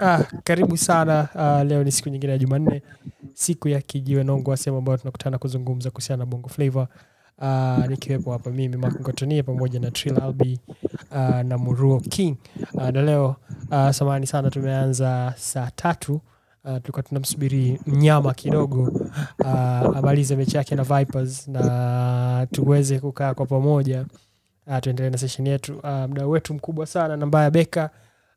Ah, karibu sana uh, leo ni siku nyingine ya jumanne siku ya kijiwe nongwa sehemu ambayo tunakutana kuzungumza kuhusiana na bongo flavor uh, nikiwepo hapa mimi makungotonia pamoja na Trill Albi uh, na muruo king. Uh, na leo uh, samani sana tumeanza saa tatu Uh, tulikuwa tunamsubiri mnyama kidogo. Uh, amalize mechi yake na Vipers na tuweze kukaa kwa pamoja. Uh, tuendelee na session yetu. Uh, mdau wetu mkubwa sana nambaya beka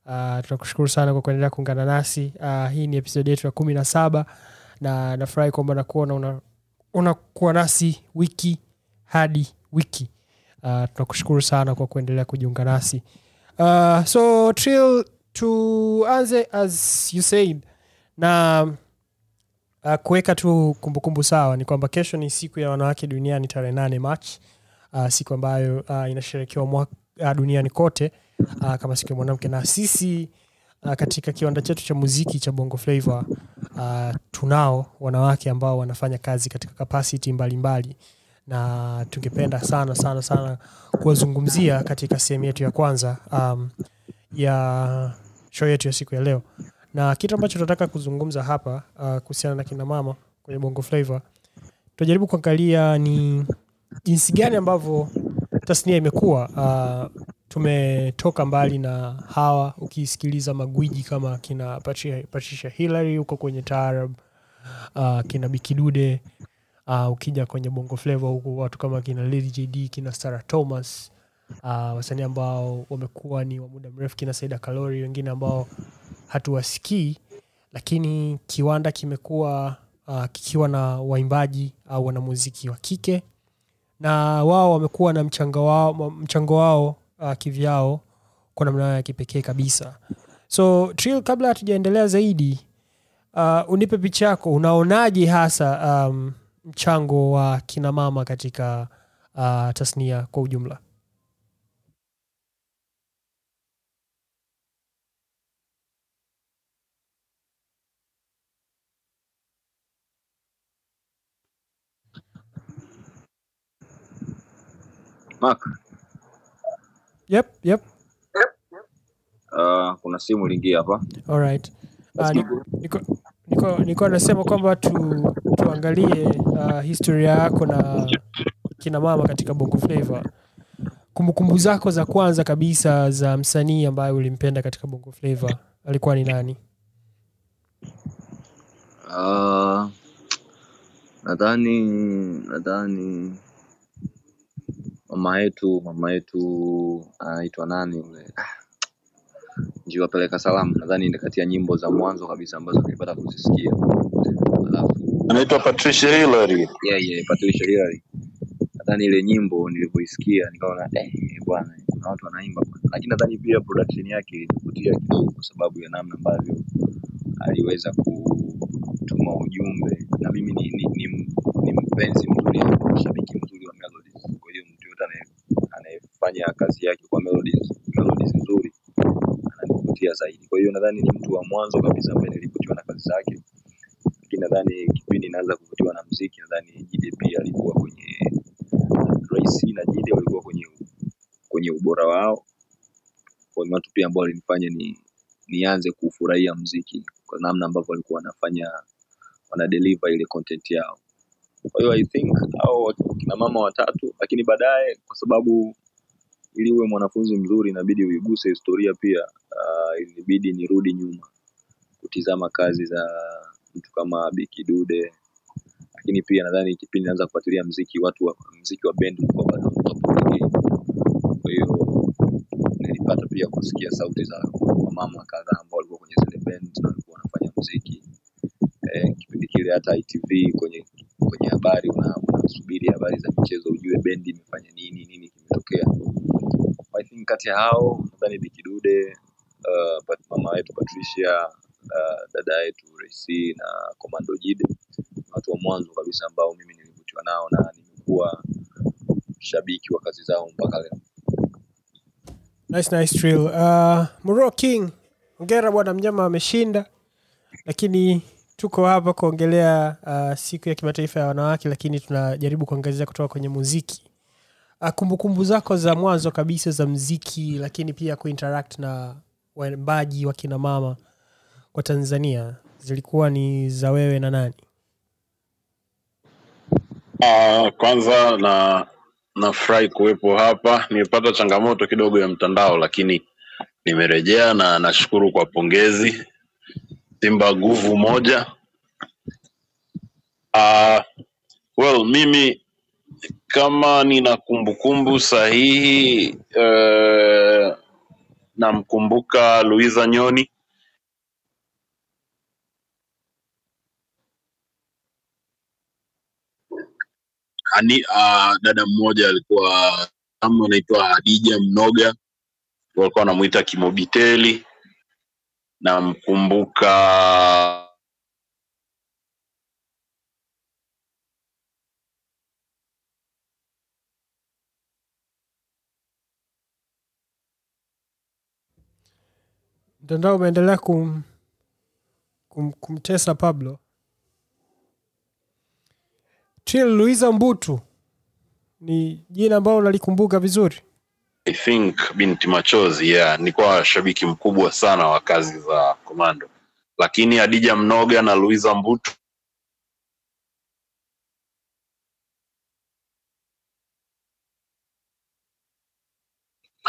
uh, tunakushukuru sana kwa kuendelea kuungana nasi. Uh, hii ni episodi yetu ya kumi na saba na nafurahi kwamba nakuona una- unakuwa nasi wiki hadi wiki. Uh, tunakushukuru sana kwa kuendelea kujiunga nasi. Uh, so trill tuanze as you said na uh, kuweka tu kumbukumbu sawa ni kwamba kesho ni siku ya wanawake duniani tarehe nane march. Uh, siku ambayo uh, inasherekewa uh, duniani kote kama siku ya mwanamke na sisi uh, katika kiwanda chetu cha muziki cha bongo flavor uh, tunao wanawake ambao wanafanya kazi katika kapasiti mbalimbali. Na tungependa sana sana sana kuwazungumzia katika sehemu yetu ya kwanza um, ya show yetu ya siku ya leo. Na kitu ambacho tunataka kuzungumza hapa uh, kuhusiana na kina mama kwenye bongo flavor tunajaribu kuangalia ni jinsi gani ambavyo tasnia imekuwa uh, tumetoka mbali na hawa ukisikiliza magwiji kama kina Patricia, Hillary huko kwenye taarab uh, kina bikidude uh, ukija kwenye bongo flavo huku watu kama kina Lady JD kina sara Thomas uh, wasanii ambao wamekuwa ni wa muda mrefu kina Saida Kalori wengine ambao hatuwasikii lakini kiwanda kimekuwa uh, kikiwa na waimbaji au wanamuziki wa kike na wao wamekuwa na mchango wao, mchango wao uh, kivyao kwa namna ya kipekee kabisa. So Trill, kabla hatujaendelea zaidi uh, unipe picha yako. Unaonaje hasa um, mchango wa kina mama katika uh, tasnia kwa ujumla? Mark, yep, yep. uh, kuna simu iliingia hapa. Alright. Uh, niko, niko, niko, niko nasema kwamba tu, tuangalie uh, historia yako na kina mama katika bongo flava kumbukumbu zako za kwanza kabisa za msanii ambaye ulimpenda katika bongo flava alikuwa ni nani Uh, nadhani nadhani mama yetu mama yetu anaitwa nani ule ah, njiwa salamu. Nadhani ni kati ya nyimbo za mwanzo kabisa ambazo nilipata kuzisikia. Alafu anaitwa Patricia Hillary. yeah, yeah, Patricia Hillary. Nadhani ile nyimbo nilivyoisikia nikaona eh, bwana kuna watu wanaimba bwana. lakini nadhani pia production yake ilinivutia kidogo kwa sababu ya namna ambavyo aliweza kutuma ujumbe. Na mimi ni, ni, ni, ni mpenzi mzuri shabiki mzuri wa melodies kwa hiyo mtu yote anaye- anayefanya kazi yake kwa melodies melodies nzuri ananivutia zaidi. Kwa hiyo nadhani ni mtu wa mwanzo kabisa ambaye nilivutiwa na kazi zake. Lakini nadhani kipindi naanza kuvutiwa na mziki nadhani Jide pia alikuwa kwenye Ray na Jide walikuwa kwenye kwenye ubora wao. Kwa watu pia ambao walinifanya ni nianze kufurahia mziki kwa namna ambavyo walikuwa wanafanya wana deliver ile content yao. Kwa hiyo i think hao kina mama watatu lakini baadaye kwa sababu ili uwe mwanafunzi mzuri inabidi uiguse historia pia. Uh, ilibidi nirudi nyuma kutizama kazi za mtu kama Biki Dude lakini pia nadhani kipindi naanza kufuatilia mziki watu wa mziki wa bendi ulikuwa bado kwa hiyo nilipata pia kusikia sauti za wamama kadhaa ambao walikuwa kwenye zile band na walikuwa wanafanya muziki e, kipindi kile hata ITV kwenye kwenye habari una- habari za michezo ujue bendi imefanya nini nini kimetokea I think kati ya hao nadhani Bikidude uh, Pat- mama yetu Patricia uh, dada yetu Resi na Komando Jide ni watu wa mwanzo kabisa ambao mimi nilivutiwa nao na nimekuwa shabiki wa kazi zao mpaka leo. Nice, nice Trill. Uh, Muro king ongera bwana mnyama ameshinda lakini tuko hapa kuongelea uh, siku ya kimataifa ya wanawake lakini tunajaribu kuangazia kutoka kwenye muziki. uh, kumbukumbu zako za mwanzo kabisa za mziki lakini pia kuinteract na waimbaji wa kina mama kwa tanzania zilikuwa ni za wewe na nani Uh, kwanza na nafurahi kuwepo hapa. Nimepata changamoto kidogo ya mtandao, lakini nimerejea na nashukuru kwa pongezi. Simba nguvu moja. Uh, well, mimi kama nina kumbukumbu sahihi uh, namkumbuka Luiza Nyoni Ani, uh, dada mmoja alikuwa kama anaitwa Hadija Mnoga, walikuwa wanamuita Kimobiteli. Namkumbuka mtandao umeendelea kum, kum, kumtesa pablo. Trill luisa mbutu ni jina ambalo unalikumbuka vizuri? I think binti machozi yeah, nilikuwa shabiki mkubwa sana wa kazi za Komando, lakini Adija Mnoga na Luisa Mbutu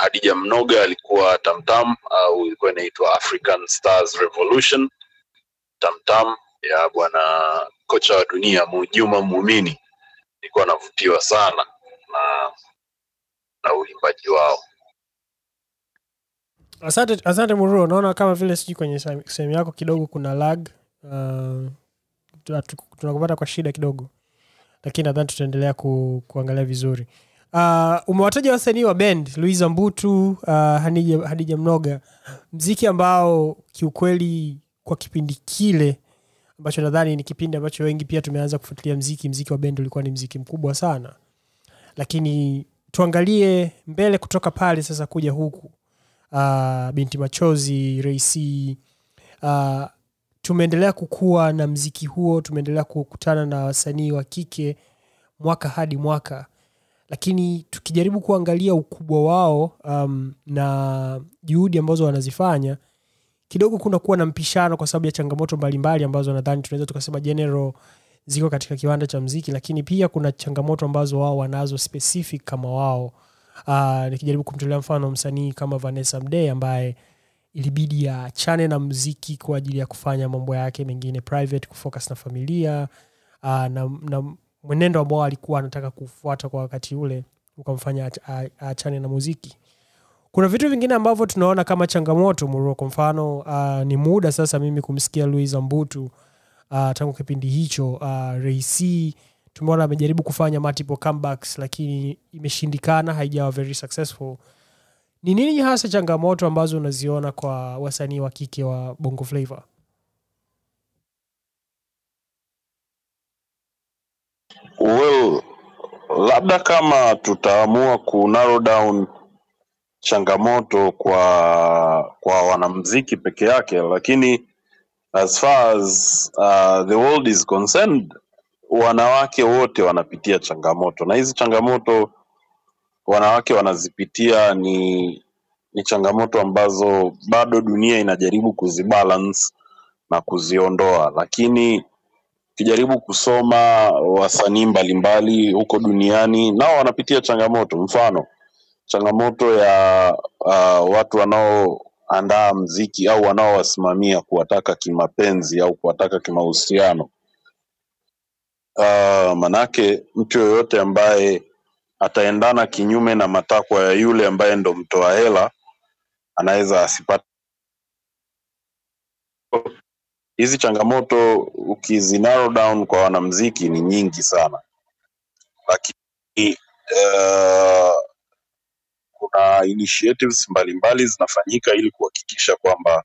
Hadija Mnoga alikuwa Tamtam au ilikuwa inaitwa African Stars Revolution. Tamtam ya bwana kocha wa dunia Juma Muumini, nilikuwa navutiwa sana na na uimbaji wao. asante asante mururo naona kama vile sijui kwenye sehemu yako kidogo kuna lag uh, tunakupata kwa shida kidogo lakini nadhani tutaendelea ku, kuangalia vizuri uh, umewataja wasanii wa bend luisa mbutu uh, hadija, hadija mnoga. Mziki ambao kiukweli kwa kipindi kile ambacho nadhani ni kipindi ambacho wengi pia tumeanza kufuatilia mziki mziki wa bend ulikuwa ni mziki mkubwa sana. Lakini tuangalie mbele kutoka pale sasa kuja huku. Uh, binti machozi reisi uh, tumeendelea kukua na mziki huo tumeendelea kukutana na wasanii wa kike mwaka hadi mwaka lakini tukijaribu kuangalia ukubwa wao um, na juhudi ambazo wanazifanya kidogo kunakuwa na mpishano kwa sababu ya changamoto mbalimbali ambazo nadhani tunaweza tukasema general ziko katika kiwanda cha mziki lakini pia kuna changamoto ambazo wao wanazo specific kama wao. Uh, nikijaribu kumtolea mfano msanii kama vanessa mdee ambaye ilibidi achane na mziki kwa ajili ya kufanya mambo yake mengine private kufocus na familia uh, na, na mwenendo ambao alikuwa anataka kufuata kwa wakati ule ukamfanya aachane na muziki. Kuna vitu vingine ambavyo tunaona kama changamoto muro kwa mfano uh, ni muda sasa mimi kumsikia louis ambutu uh, tangu kipindi hicho uh, rac tumeona amejaribu kufanya multiple comebacks lakini imeshindikana haijawa very successful. Ni nini hasa changamoto ambazo unaziona kwa wasanii wa kike wa bongo flavor Well, labda kama tutaamua ku narrow down changamoto kwa kwa wanamziki peke yake, lakini as far as uh, the world is concerned, wanawake wote wanapitia changamoto, na hizi changamoto wanawake wanazipitia ni ni changamoto ambazo bado dunia inajaribu kuzibalance na kuziondoa, lakini ukijaribu kusoma wasanii mbalimbali huko duniani nao wanapitia changamoto. Mfano, changamoto ya uh, watu wanaoandaa mziki au wanaowasimamia kuwataka kimapenzi au kuwataka kimahusiano. Uh, manake mtu yoyote ambaye ataendana kinyume na matakwa ya yule ambaye ndo mtoa hela anaweza asipate. Hizi changamoto ukizi narrow down kwa wanamziki ni nyingi sana, lakini uh, kuna initiatives mbalimbali zinafanyika ili kuhakikisha kwamba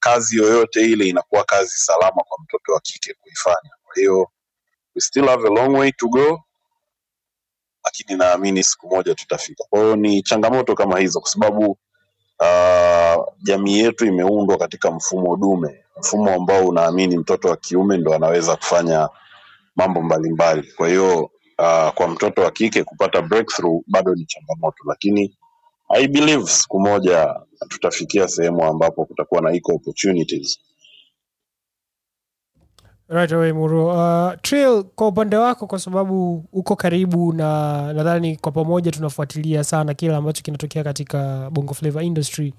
kazi yoyote ile inakuwa kazi salama kwa mtoto wa kike kuifanya. Kwa hiyo we still have a long way to go, lakini naamini siku moja tutafika. Kwa hiyo ni changamoto kama hizo, kwa sababu uh, jamii yetu imeundwa katika mfumo dume, mfumo ambao unaamini mtoto wa kiume ndo anaweza kufanya mambo mbalimbali. Kwa hiyo uh, kwa mtoto wa kike kupata breakthrough bado ni changamoto, lakini I believe siku moja tutafikia sehemu ambapo kutakuwa na equal opportunities right away muro uh, Trill, kwa upande wako kwa sababu uko karibu na nadhani kwa pamoja tunafuatilia sana kile ambacho kinatokea katika bongo Flava industry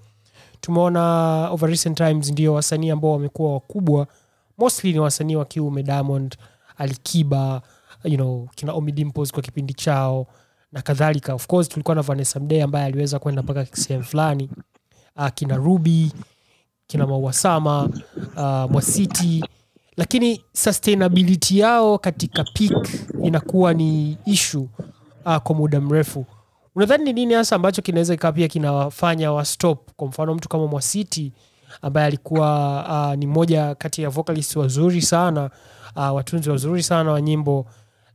tumeona over recent times ndio wasanii ambao wamekuwa wakubwa. Mostly ni wasanii wa kiume diamond alikiba you know, kina omidimpos kwa kipindi chao na kadhalika. Of course tulikuwa na vanessa mdee ambaye aliweza kwenda mpaka sehemu fulani. Uh, kina ruby kina mauasama uh, mwasiti. Lakini sustainability yao katika peak inakuwa ni ishu uh, kwa muda mrefu unadhani ni nini hasa ambacho kinaweza ikawa pia kinawafanya wa stop? Kwa mfano mtu kama mwasiti ambaye alikuwa uh, ni mmoja kati ya vocalist wazuri sana uh, watunzi wazuri sana wa nyimbo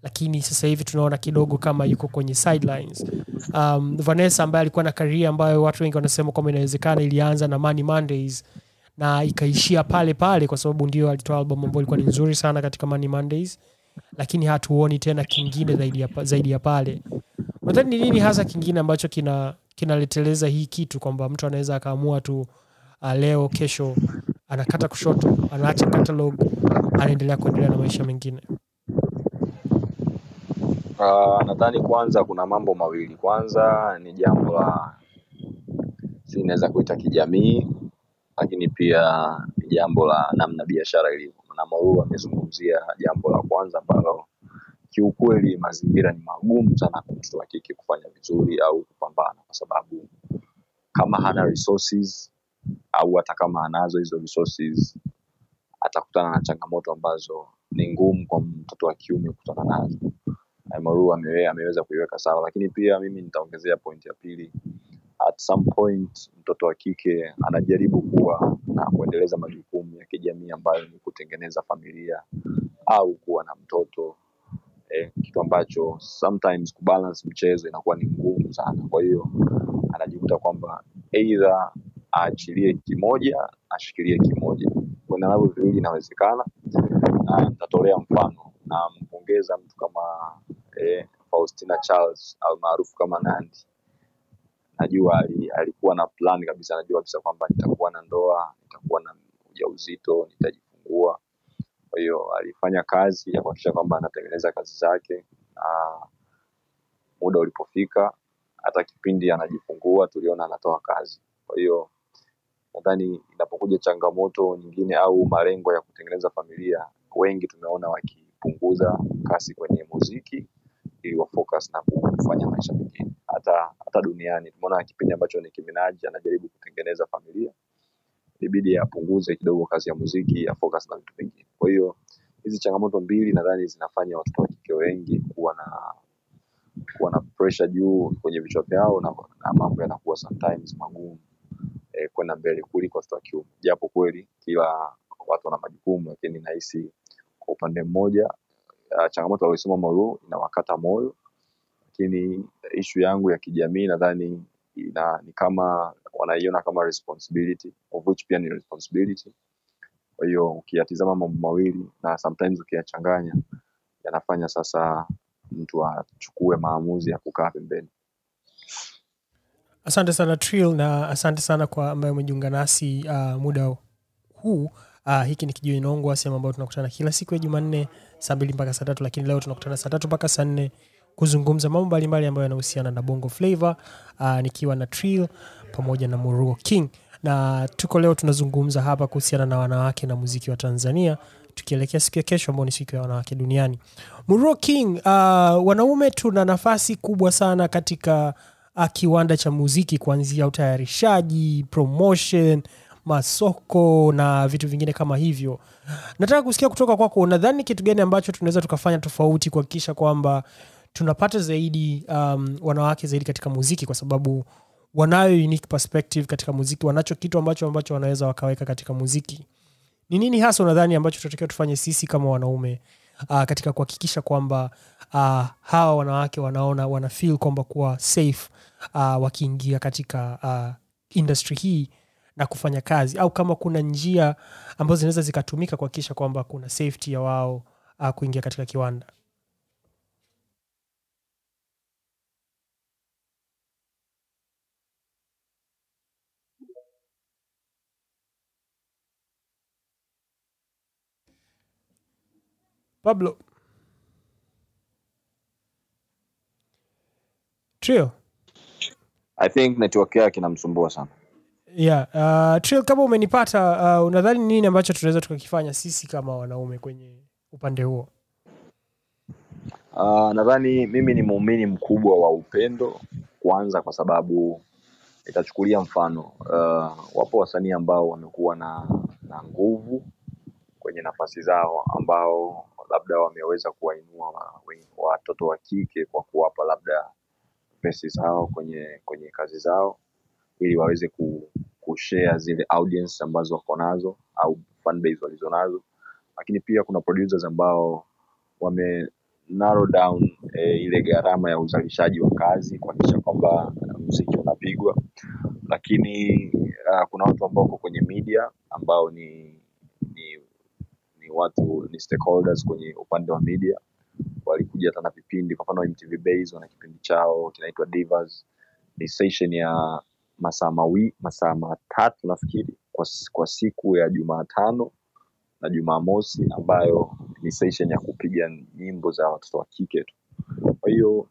lakini sasa hivi tunaona kidogo kama yuko kwenye sidelines. Um, vanessa ambaye alikuwa na karia ambayo watu wengi wanasema kwamba inawezekana ilianza na money mondays na ikaishia pale pale kwa sababu ndio alitoa albamu ambayo ilikuwa ni nzuri sana katika money mondays lakini hatuoni tena kingine zaidi ya, zaidi ya pale nadhani ni nini hasa kingine ambacho kina kinaleteleza hii kitu kwamba mtu anaweza akaamua tu uh, leo kesho anakata kushoto anaacha catalog anaendelea kuendelea na maisha mengine Uh, nadhani kwanza kuna mambo mawili. Kwanza ni jambo la si inaweza kuita kijamii, lakini pia ni jambo la namna biashara ilivyo. Na Mauru amezungumzia jambo la kwanza ambalo kiukweli mazingira ni magumu sana kwa mtoto wa kike kufanya vizuri au kupambana, kwa sababu kama hana resources au hata kama anazo hizo resources atakutana na changamoto ambazo ni ngumu kwa mtoto wa kiume kukutana nazo. Maru ameweza kuiweka sawa, lakini pia mimi nitaongezea pointi ya pili. At some point mtoto wa kike anajaribu kuwa na kuendeleza majukumu ya kijamii ambayo ni kutengeneza familia au kuwa na mtoto eh, kitu ambacho sometimes kubalance mchezo inakuwa ni ngumu sana. Kwa hiyo anajikuta kwamba eidha aachilie kimoja ashikilie kimoja, kuna navyo viwili inawezekana, na nitatolea mfano. Nampongeza mtu kama eh, Faustina Charles almaarufu kama Nandy. Najua alikuwa na plan kabisa, najua kabisa kwamba nitakuwa na ndoa, nitakuwa na ujauzito, nitajifungua. Kwa hiyo alifanya kazi ya kuhakikisha kwamba anatengeneza kazi zake, na muda ulipofika, hata kipindi anajifungua tuliona anatoa kazi. Kwa hiyo nadhani inapokuja changamoto nyingine au malengo ya kutengeneza familia, wengi tumeona wakipunguza kasi kwenye muziki ili wa focus na kufanya maisha mengine. Hata hata duniani tumeona kipindi ambacho Nicki Minaj anajaribu kutengeneza familia, ilibidi apunguze kidogo kazi ya muziki, ya focus na vitu vingine. Kwa hiyo hizi changamoto mbili nadhani zinafanya watoto wa kike wengi kuwa na kuwa na pressure juu kwenye vichwa vyao na, na mambo yanakuwa sometimes magumu eh, kwenda mbele kuliko watoto wa kiume, japo kweli kila watu wana majukumu, lakini nahisi kwa upande mmoja uh, changamoto waliosema Moru inawakata moyo, lakini ishu yangu ya kijamii nadhani ina ni kama wanaiona kama responsibility of which pia ni responsibility. Kwa hiyo ukiyatizama mambo mawili na sometimes ukiyachanganya yanafanya sasa mtu achukue maamuzi ya kukaa pembeni. asante sana Trill, na asante sana kwa ambaye umejiunga nasi uh, muda huu uh, hiki ni kijua Nongwa, sehemu ambayo tunakutana kila siku ya jumanne saa mbili mpaka saa tatu lakini leo tunakutana saa tatu mpaka saa nne kuzungumza mambo mbalimbali ambayo yanahusiana na bongo flavor uh, nikiwa na Trill pamoja na Muruo King na tuko leo tunazungumza hapa kuhusiana na wanawake na muziki wa Tanzania tukielekea siku ya kesho ambao ni siku ya wanawake duniani. Muruo King, uh, wanaume tuna nafasi kubwa sana katika uh, kiwanda cha muziki kuanzia utayarishaji, promotion, masoko na vitu vingine kama hivyo. Nataka kusikia kutoka kwako, unadhani kitu gani ambacho tunaweza tukafanya tofauti kuhakikisha kwamba tunapata zaidi um, wanawake zaidi katika muziki, kwa sababu wanayo unique perspective katika muziki, wanacho kitu ambacho ambacho wanaweza wakaweka katika muziki. Ni nini hasa unadhani ambacho tunatakiwa tufanye sisi kama wanaume uh, katika kuhakikisha kwamba uh, hawa wanawake wanaona wana feel kwamba kuwa safe uh, wakiingia katika uh, industry hii na kufanya kazi au kama kuna njia ambazo zinaweza zikatumika kuhakikisha kwamba kuna safety ya wao uh, kuingia katika kiwanda. Pablo. Trio. I think network yake inamsumbua sana. Yeah uh, kama umenipata uh, unadhani nini ambacho tunaweza tukakifanya sisi kama wanaume kwenye upande huo? Uh, nadhani mimi ni muumini mkubwa wa upendo kwanza, kwa sababu nitachukulia mfano uh, wapo wasanii ambao wamekuwa na, na nguvu kwenye nafasi zao ambao labda wameweza kuwainua watoto wa kike kwa kuwapa labda pesi zao kwenye kwenye kazi zao ili waweze ku, kushare zile audience ambazo wako nazo au fan base walizonazo, lakini pia kuna producers ambao wame narrow down eh, ile gharama ya uzalishaji wa kazi kuhakikisha kwamba muziki unapigwa, lakini uh, kuna watu ambao wako kwenye media ambao ni ni ni watu ni stakeholders kwenye upande wa media. Walikuja hata na vipindi kwa mfano MTV Base wana kipindi chao kinaitwa Divas. Ni session ya masaa mawi masaa matatu nafikiri kwa, kwa siku ya Jumatano na Jumamosi ambayo ni session ya kupiga nyimbo za watoto wa kike tu. Kwa hiyo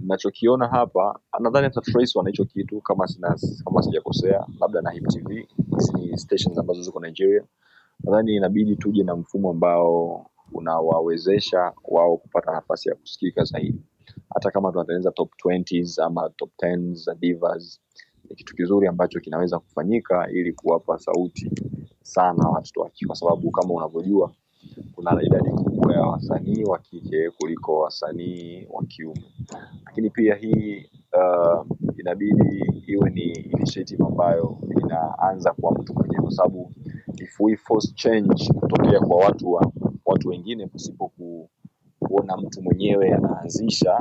nachokiona hapa nadhani hata wanahicho kitu kama sina, kama sijakosea, labda na Hip ni stations ambazo ziko Nigeria. Nadhani inabidi tuje na mfumo ambao unawawezesha wao kupata nafasi ya kusikika zaidi, hata kama tunatengeneza top 20s ama top 10s za divas, ni kitu kizuri ambacho kinaweza kufanyika ili kuwapa sauti sana watoto wa kike, kwa sababu kama unavyojua kuna idadi kubwa ya wasanii wa kike kuliko wasanii wa kiume. Lakini pia hii uh, inabidi iwe ni initiative ambayo inaanza kwa mtu mwenyewe. Kwa sababu if we force change kutokea kwa watu wa, watu wengine pasipo ku, kuona mtu mwenyewe anaanzisha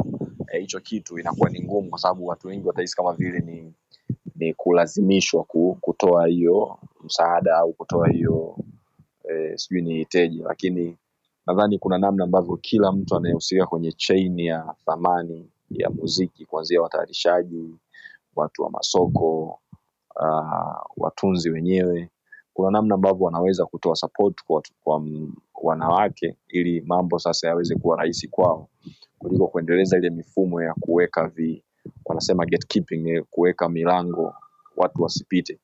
eh, hicho kitu inakuwa ni ngumu kwa sababu watu wengi watahisi kama vile ni ni kulazimishwa ku, kutoa hiyo msaada au kutoa hiyo eh, sijui niiteje lakini nadhani kuna namna ambavyo kila mtu anayehusika kwenye chain ya thamani ya muziki kuanzia watayarishaji watu wa masoko uh, watunzi wenyewe kuna namna ambavyo wanaweza kutoa support kwa, kwa wanawake ili mambo sasa yaweze kuwa rahisi kwao kuliko kuendeleza ile mifumo ya kuweka vi wanasema gatekeeping kuweka milango watu wasipite.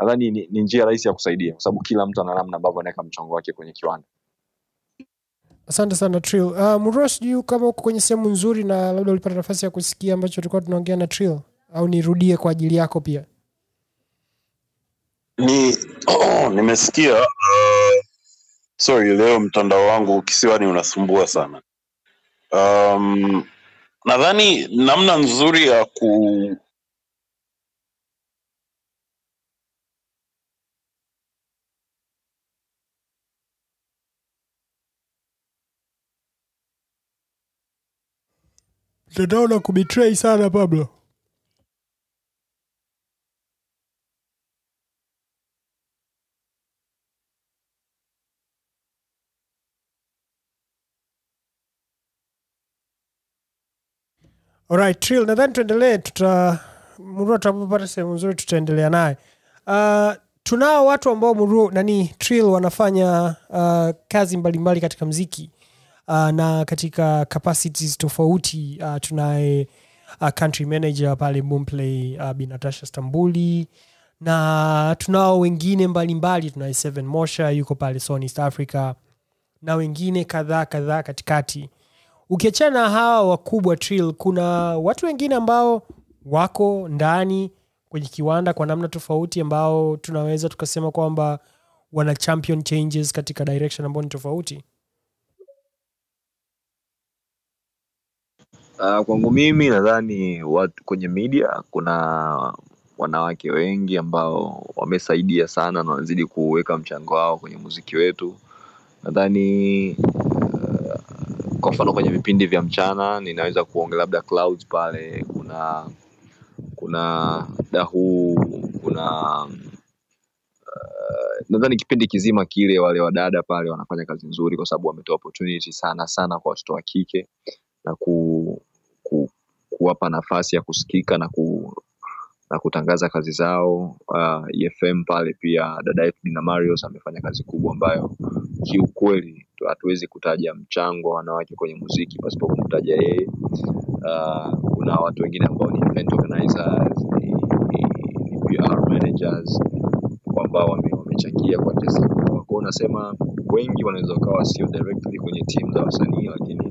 Nadhani ni, ni njia rahisi ya kusaidia kwa sababu kila mtu ana namna ambavyo anaweka mchango wake kwenye kiwanda. Asante sana trill. Uh, muro sijui kama uko kwenye sehemu nzuri na labda ulipata nafasi ya kusikia ambacho tulikuwa tunaongea na trill au nirudie kwa ajili yako pia? Ni nimesikia uh, sorry leo mtandao wangu kisiwani unasumbua sana. Um, nadhani namna nzuri ya ku mtandao na kubetray sana pablo Alright, Trill, nadhani tuendelee tuta Murua tutapopata sehemu nzuri tutaendelea naye. Uh, tunao watu ambao Murua nani Trill wanafanya uh, kazi mbalimbali katika mziki uh, na katika capacities tofauti uh, tunaye uh, country manager pale Boomplay uh, Binatasha Stambuli na tunao wengine mbalimbali tunaye Seven Mosha yuko pale Sony East Africa na wengine kadhaa kadhaa katikati ukiachana na hawa wakubwa Trill, kuna watu wengine ambao wako ndani kwenye kiwanda kwa namna tofauti ambao tunaweza tukasema kwamba wana champion changes katika direction ambao ni tofauti Uh, kwangu mimi nadhani watu kwenye media kuna wanawake wengi ambao wamesaidia sana na wanazidi kuweka mchango wao kwenye muziki wetu. Nadhani kwa mfano kwenye vipindi vya mchana ninaweza kuongelea labda Clouds pale, kuna kuna dahuu kuna nadhani kipindi kizima kile wale wadada pale wanafanya kazi nzuri kwa sababu wametoa opportunity sana sana kwa watoto wa kike na ku, ku, kuwapa nafasi ya kusikika na ku, na kutangaza kazi zao. Uh, EFM pale pia dada yetu Dina Marios amefanya kazi kubwa ambayo kiukweli hatuwezi kutaja mchango wa wanawake kwenye muziki pasipo kumtaja yeye. Uh, kuna watu wengine ambao ni event organizers, ni, PR managers ambao wamechangia kwa kiasi kikubwa. Kwa unasema wengi wanaweza wakawa sio directly kwenye timu za wasanii, lakini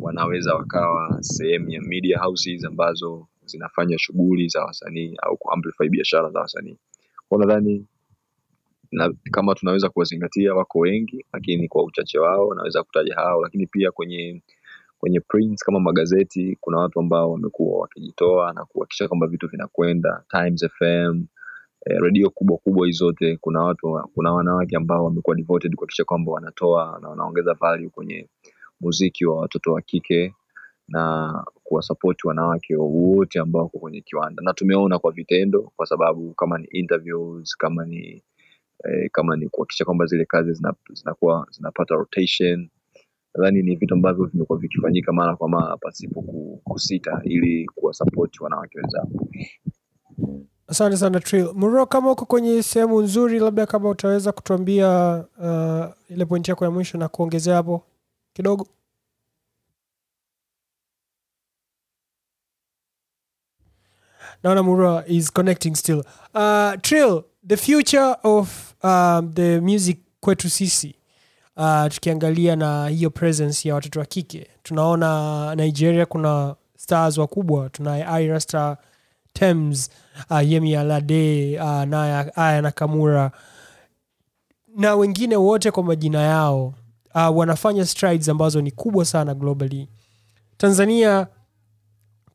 wanaweza wakawa sehemu ya media houses ambazo zinafanya shughuli za wasanii au kuamplify biashara za wasanii. Kwa nadhani na kama tunaweza kuwazingatia wako wengi, lakini kwa uchache wao naweza kutaja hao, lakini pia kwenye kwenye prints kama magazeti kuna watu ambao wamekuwa wakijitoa na kuhakikisha kwamba vitu vinakwenda. Times FM eh, redio kubwa kubwa hizi zote kuna watu kuna wanawake ambao wamekuwa devoted kuhakikisha kwamba wanatoa na wanaongeza value kwenye muziki wa watoto wa kike na kuwasapoti wanawake wote ambao wako kwenye kiwanda. Na tumeona kwa vitendo kwa sababu kama ni interviews kama ni eh, kama ni kuhakikisha kwamba zile kazi zina- zinakuwa zinapata rotation nadhani ni vitu ambavyo vimekuwa vikifanyika mara kwa mara pasipo kusita ili kuwasapoti wanawake wenzao asante sana Trill. Muro, kama uko kwenye sehemu nzuri, labda kama utaweza kutuambia uh, ile pointi yako ya mwisho na kuongezea hapo kidogo. naona Muro is connecting still. Uh, Trill, the future of um, the music kwetu sisi uh, tukiangalia na hiyo presence ya watoto wa kike tunaona nigeria kuna stars wakubwa tunaye ira star tems uh, yemi alade uh, naye aya nakamura. Na wengine wote kwa majina yao uh, wanafanya strides ambazo ni kubwa sana globally. Tanzania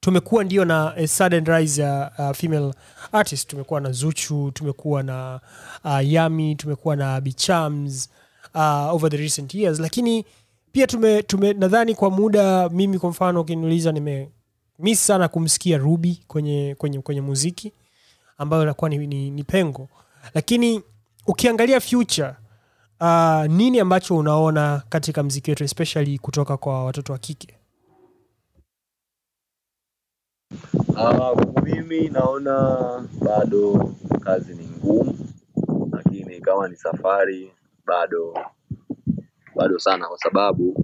tumekuwa ndio na a sudden rise ya uh, female artist. Tumekuwa na zuchu tumekuwa na uh, yami tumekuwa na bichams uh, over the recent years. Lakini pia tume, tume nadhani kwa muda mimi kwa mfano ukiniuliza nime miss sana kumsikia ruby kwenye, kwenye, kwenye muziki ambayo inakuwa ni, ni, ni pengo. Lakini ukiangalia future uh, nini ambacho unaona katika mziki wetu especially kutoka kwa watoto wa kike kwangu mimi naona bado kazi ni ngumu, lakini kama ni safari bado bado sana, kwa sababu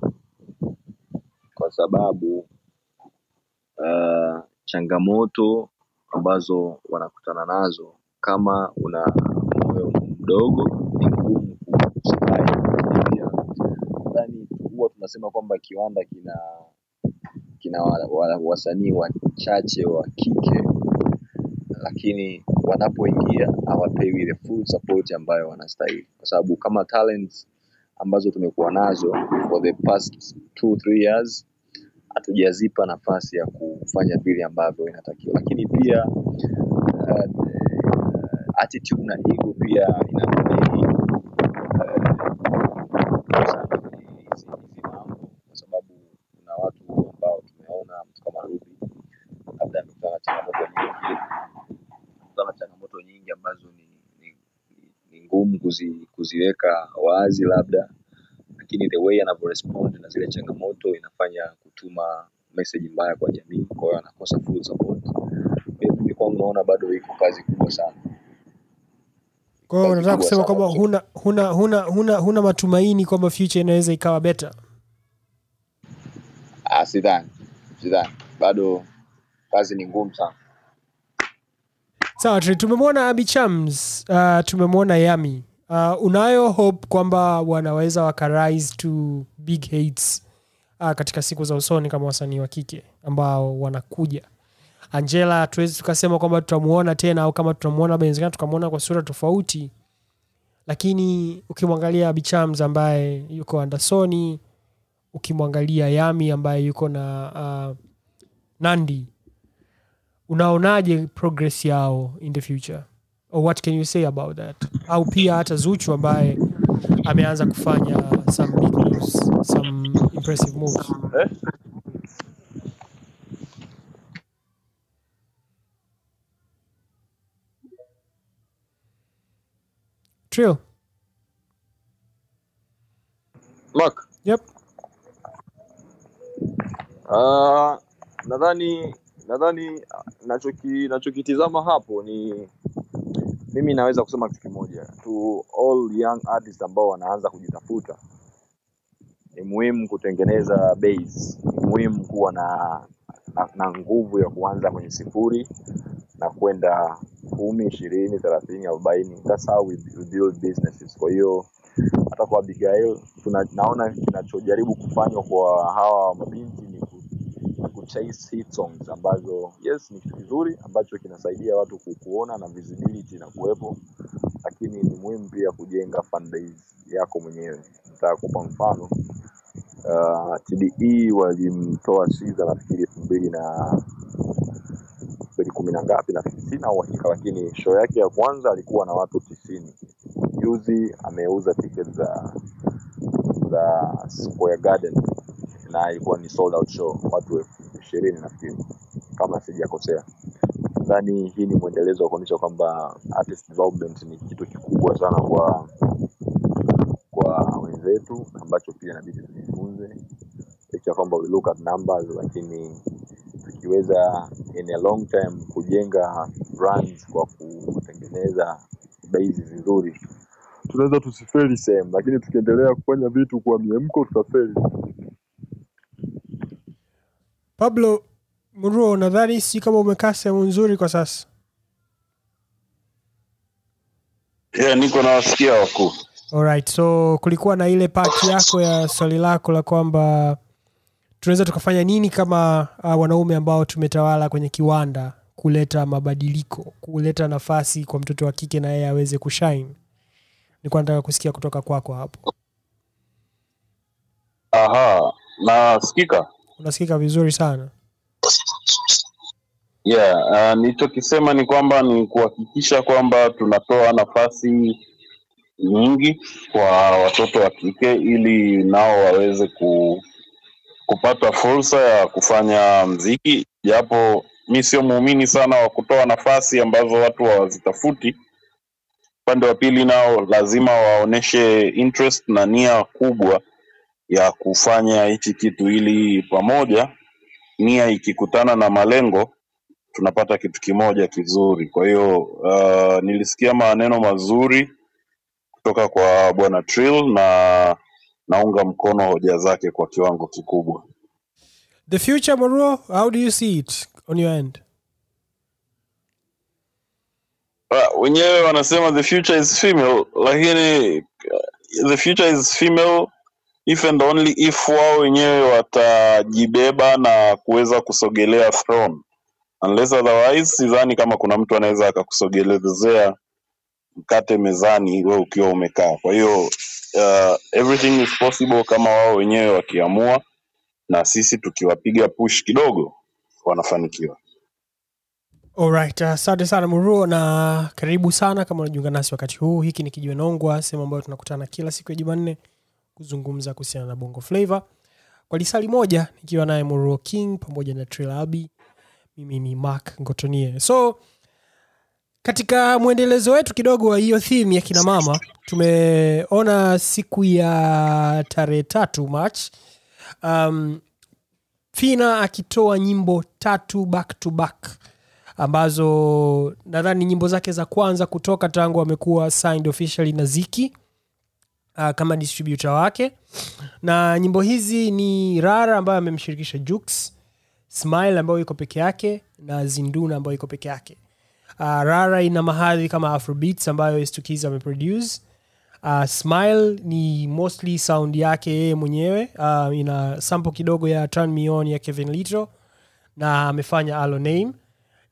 kwa sababu uh, changamoto ambazo wanakutana nazo kama una moyo mdogo ni ngumu nadhani huwa tunasema kwamba kiwanda kina kina wa, wa, wasanii wachache wa kike. Lakini wanapoingia hawapewi ile full support ambayo wanastahili. Kwa sababu kama talents ambazo tumekuwa nazo for the past two, three years hatujazipa nafasi ya kufanya vile ambavyo inatakiwa. Lakini pia uh, attitude na ego pia inaplay uh, sana kwenye hizi hizi mambo kwa sababu kuna watu ambao tumeona mtu kama Ruby labda amekutana na changamoto nyingi amekutana na changamoto nyingi ambazo ni, ni, ni, ni ngumu kuzi, kuziweka wazi labda lakini the way anavyorespond na zile changamoto inafanya kutuma message mbaya kwa jamii. Kwa hiyo anakosa full support. Mimi kwangu naona bado iko kazi kubwa sana. Kwa hiyo unataka kusema kwamba huna, huna, huna, huna, huna matumaini kwamba future inaweza ikawa better? Ah, sidhani sidhani. Bado kazi ni ngumu sana. Sawa tumemwona Abby Chams uh, tumemwona yami uh, unayo hope kwamba wanaweza wakarise to big hates uh, katika siku za usoni kama wasanii wa kike ambao wanakuja. Angela hatuwezi tukasema kwamba tutamuona tena au kama tutamuona inawezekana tukamwona kwa sura tofauti lakini ukimwangalia bichams ambaye yuko andasoni ukimwangalia yami ambaye yuko na uh, nandi unaonaje progress yao in the future or what can you say about that au pia hata zuchu ambaye ameanza kufanya some big moves some impressive moves eh? Trio. Mark, Yep. uh, nadhani nadhani nachoki nachokitizama hapo ni mimi naweza kusema kitu kimoja to all young artists ambao wanaanza kujitafuta ni muhimu kutengeneza base, ni muhimu kuwa na, na, na nguvu ya kuanza kwenye sifuri na kwenda kumi, ishirini, thelathini, arobaini. That's how we, build businesses. Kwa hiyo hata kwa Abigail naona kinachojaribu kufanywa kwa hawa mabinti chase songs ambazo yes ni kitu kizuri ambacho kinasaidia watu kukuona na visibility na kuwepo, lakini ni muhimu pia kujenga fan base yako mwenyewe. Nitakupa mfano uh, TDE walimtoa Siza nafikiri elfu mbili na mbili kumi na ngapi nafikiri, sina uhakika, lakini show yake ya kwanza alikuwa na watu tisini. Juzi ameuza tiketi za za Square Garden na ilikuwa ni sold out show, watu elfu ishirini nafikiri kama sijakosea. Nadhani hii ni mwendelezo wa kuonyesha kwamba artist development ni kitu kikubwa sana kwa kwa wenzetu ambacho pia inabidi tujifunze, licha kwamba we look at numbers, lakini tukiweza in a long time kujenga brands kwa kutengeneza base vizuri, tunaweza tusifeli sehemu, lakini tukiendelea kufanya vitu kwa miemko tutafeli. Pablo mruo nadhani si kama umekaa sehemu nzuri kwa sasa Yeah, niko nawasikia wakuu. Alright, so kulikuwa na ile pati yako ya swali lako la kwamba tunaweza tukafanya nini kama uh, wanaume ambao tumetawala kwenye kiwanda kuleta mabadiliko kuleta nafasi kwa mtoto wa kike na yeye aweze kushine nilikuwa nataka kusikia kutoka kwako hapo Aha, nasikika? Unasikika vizuri sana Yeah, uh, nilichokisema ni kwamba ni kuhakikisha kwamba tunatoa nafasi nyingi kwa watoto wa kike ili nao waweze ku, kupata fursa ya kufanya mziki, japo mi sio muumini sana wa kutoa nafasi ambazo watu hawazitafuti. Upande wa pili nao lazima waoneshe interest na nia kubwa ya kufanya hichi kitu, ili pamoja nia ikikutana na malengo tunapata kitu kimoja kizuri. Kwa hiyo uh, nilisikia maneno mazuri kutoka kwa bwana Trill na naunga mkono hoja zake kwa kiwango kikubwa. the future Maruo, how do you see it on your end Uh, wenyewe wanasema the future is female, lakini uh, the future is female if and only if wao wenyewe watajibeba na kuweza kusogelea throne. Unless otherwise, sidhani kama kuna mtu anaweza akakusogelezea mkate mezani wewe ukiwa umekaa. Kwa hiyo uh, everything is possible kama wao wenyewe wakiamua, na sisi tukiwapiga push kidogo wanafanikiwa. Alright, asante sana Muruo na karibu sana kama unajiunga nasi wakati huu. Hiki ni Kijiwe Nongwa, sehemu ambayo tunakutana kila siku ya Jumanne kuzungumza kuhusiana na Bongo Flava kwa lisali moja, nikiwa naye Moro King pamoja na Trilabi. Mimi ni Mark Ngotonie. So katika mwendelezo wetu kidogo wa hiyo theme ya kina mama, tumeona siku ya tarehe tatu March um, Fina akitoa nyimbo tatu back to back ambazo nadhani nyimbo zake za kwanza kutoka tangu amekuwa signed officially na Ziki uh, kama distributor wake, na nyimbo hizi ni Rara ambayo amemshirikisha Smile ambayo iko peke yake na Zinduna ambayo iko peke yake. Uh, Rara ina mahadhi kama Afrobeats ambayo Stukiz ameproduce. Uh, Smile ni mostly sound yake yeye mwenyewe. Uh, ina sample kidogo ya Turn Me On ya Kevin Little na amefanya Name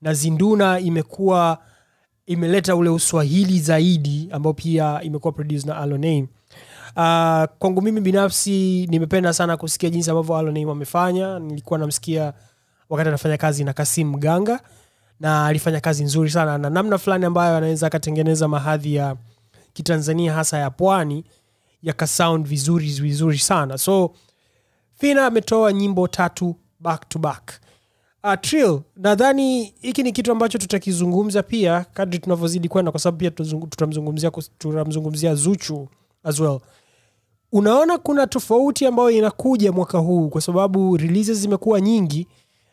na Zinduna imekuwa imeleta ule uswahili zaidi ambao pia imekuwa produced na Name. Uh, kwangu mimi binafsi nimependa sana kusikia jinsi ambavyo Alo amefanya. Nilikuwa namsikia wakati anafanya kazi na Kasim Ganga na alifanya kazi nzuri sana. Na namna fulani ambayo anaweza akatengeneza mahadhi ya kitanzania hasa ya pwani yakasound vizuri vizuri sana. So fina ametoa nyimbo tatu back to back. Uh, trill nadhani hiki ni kitu ambacho tutakizungumza pia kadri tunavyozidi kwenda kwa sababu pia tutamzungumzia tutamzungumzia zuchu as well unaona kuna tofauti ambayo inakuja mwaka huu kwa sababu releases zimekuwa nyingi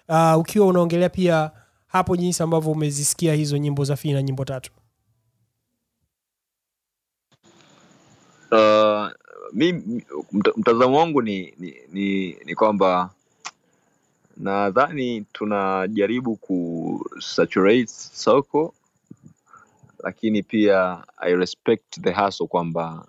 uh, ukiwa unaongelea pia hapo jinsi ambavyo umezisikia hizo nyimbo za fina nyimbo tatu. Uh, mi mtazamo wangu ni ni, ni, ni kwamba nadhani tunajaribu kusaturate soko lakini pia I respect the hustle kwamba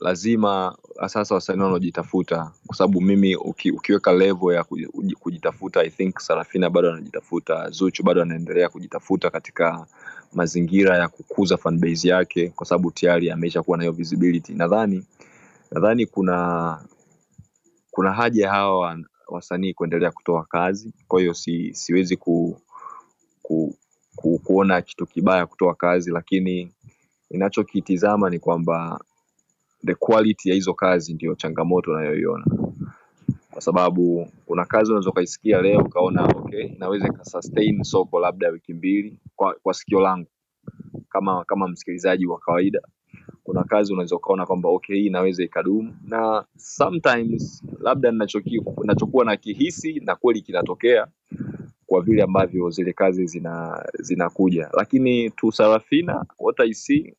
lazima sasa wasanii wanaojitafuta kwa sababu mimi uki, ukiweka level ya kuji- kuji- kujitafuta I think Sarafina bado anajitafuta, Zuchu bado anaendelea kujitafuta katika mazingira ya kukuza fanbase yake kwa sababu tayari ameisha kuwa na hiyo visibility. Nadhani nadhani kuna kuna haja hawa wasanii kuendelea kutoa kazi, kwa hiyo si, siwezi ku, ku, ku, kuona kitu kibaya kutoa kazi, lakini inachokitizama ni kwamba the quality ya hizo kazi ndio changamoto unayoiona. Kwa sababu kuna kazi unaweza ukaisikia leo ukaona okay inaweza ikasustain soko labda wiki mbili kwa, kwa sikio langu. Kama kama msikilizaji wa kawaida kuna kazi unaweza ukaona kwamba okay hii inaweza ikadumu. Na sometimes labda nachokuwa na kihisi na kweli kinatokea kwa vile ambavyo zile kazi zina zinakuja. Lakini tusarafina what I see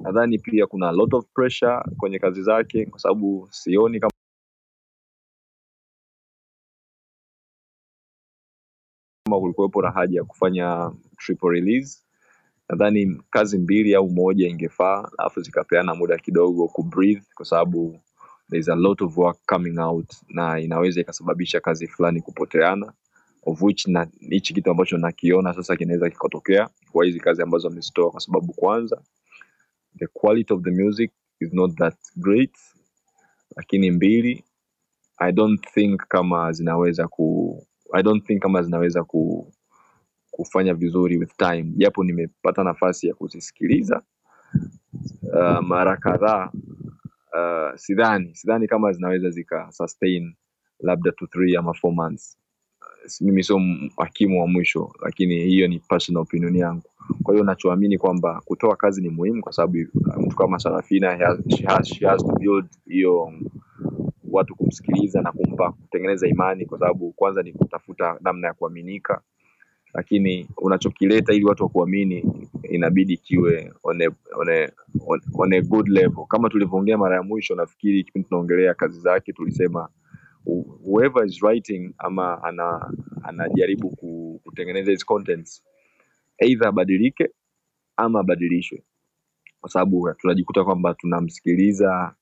nadhani pia kuna lot of pressure kwenye kazi zake kwa sababu sioni kama kulikuwepo na haja ya kufanya triple release. Nadhani kazi mbili au moja ingefaa alafu zikapeana muda kidogo kubreathe kwa sababu there's a lot of work coming out na inaweza ikasababisha kazi fulani kupoteana of which na hichi kitu ambacho nakiona sasa kinaweza kikatokea kwa hizi kazi ambazo amezitoa kwa sababu kwanza the quality of the music is not that great lakini mbili i don't think kama zinaweza ku i don't think kama zinaweza ku kufanya vizuri with time. Japo nimepata nafasi ya kuzisikiliza uh, mara kadhaa uh, sidhani sidhani kama zinaweza zika sustain labda to three ama four months mimi sio hakimu wa mwisho lakini hiyo ni personal opinion yangu. Kwa hiyo nachoamini kwamba kutoa kazi ni muhimu kwa sababu uh, mtu kama sarafina she has, she has to build hiyo watu kumsikiliza na kumpa kutengeneza imani kwa sababu kwanza ni kutafuta namna ya kuaminika. Lakini unachokileta ili watu wakuamini inabidi kiwe on a, on a, on, a good level. Kama tulivyoongea mara ya mwisho nafikiri kipindi tunaongelea kazi zake tulisema whoever is writing ama ana anajaribu kutengeneza hizi contents either abadilike ama abadilishwe. Kwa sababu tunajikuta kwamba tunamsikiliza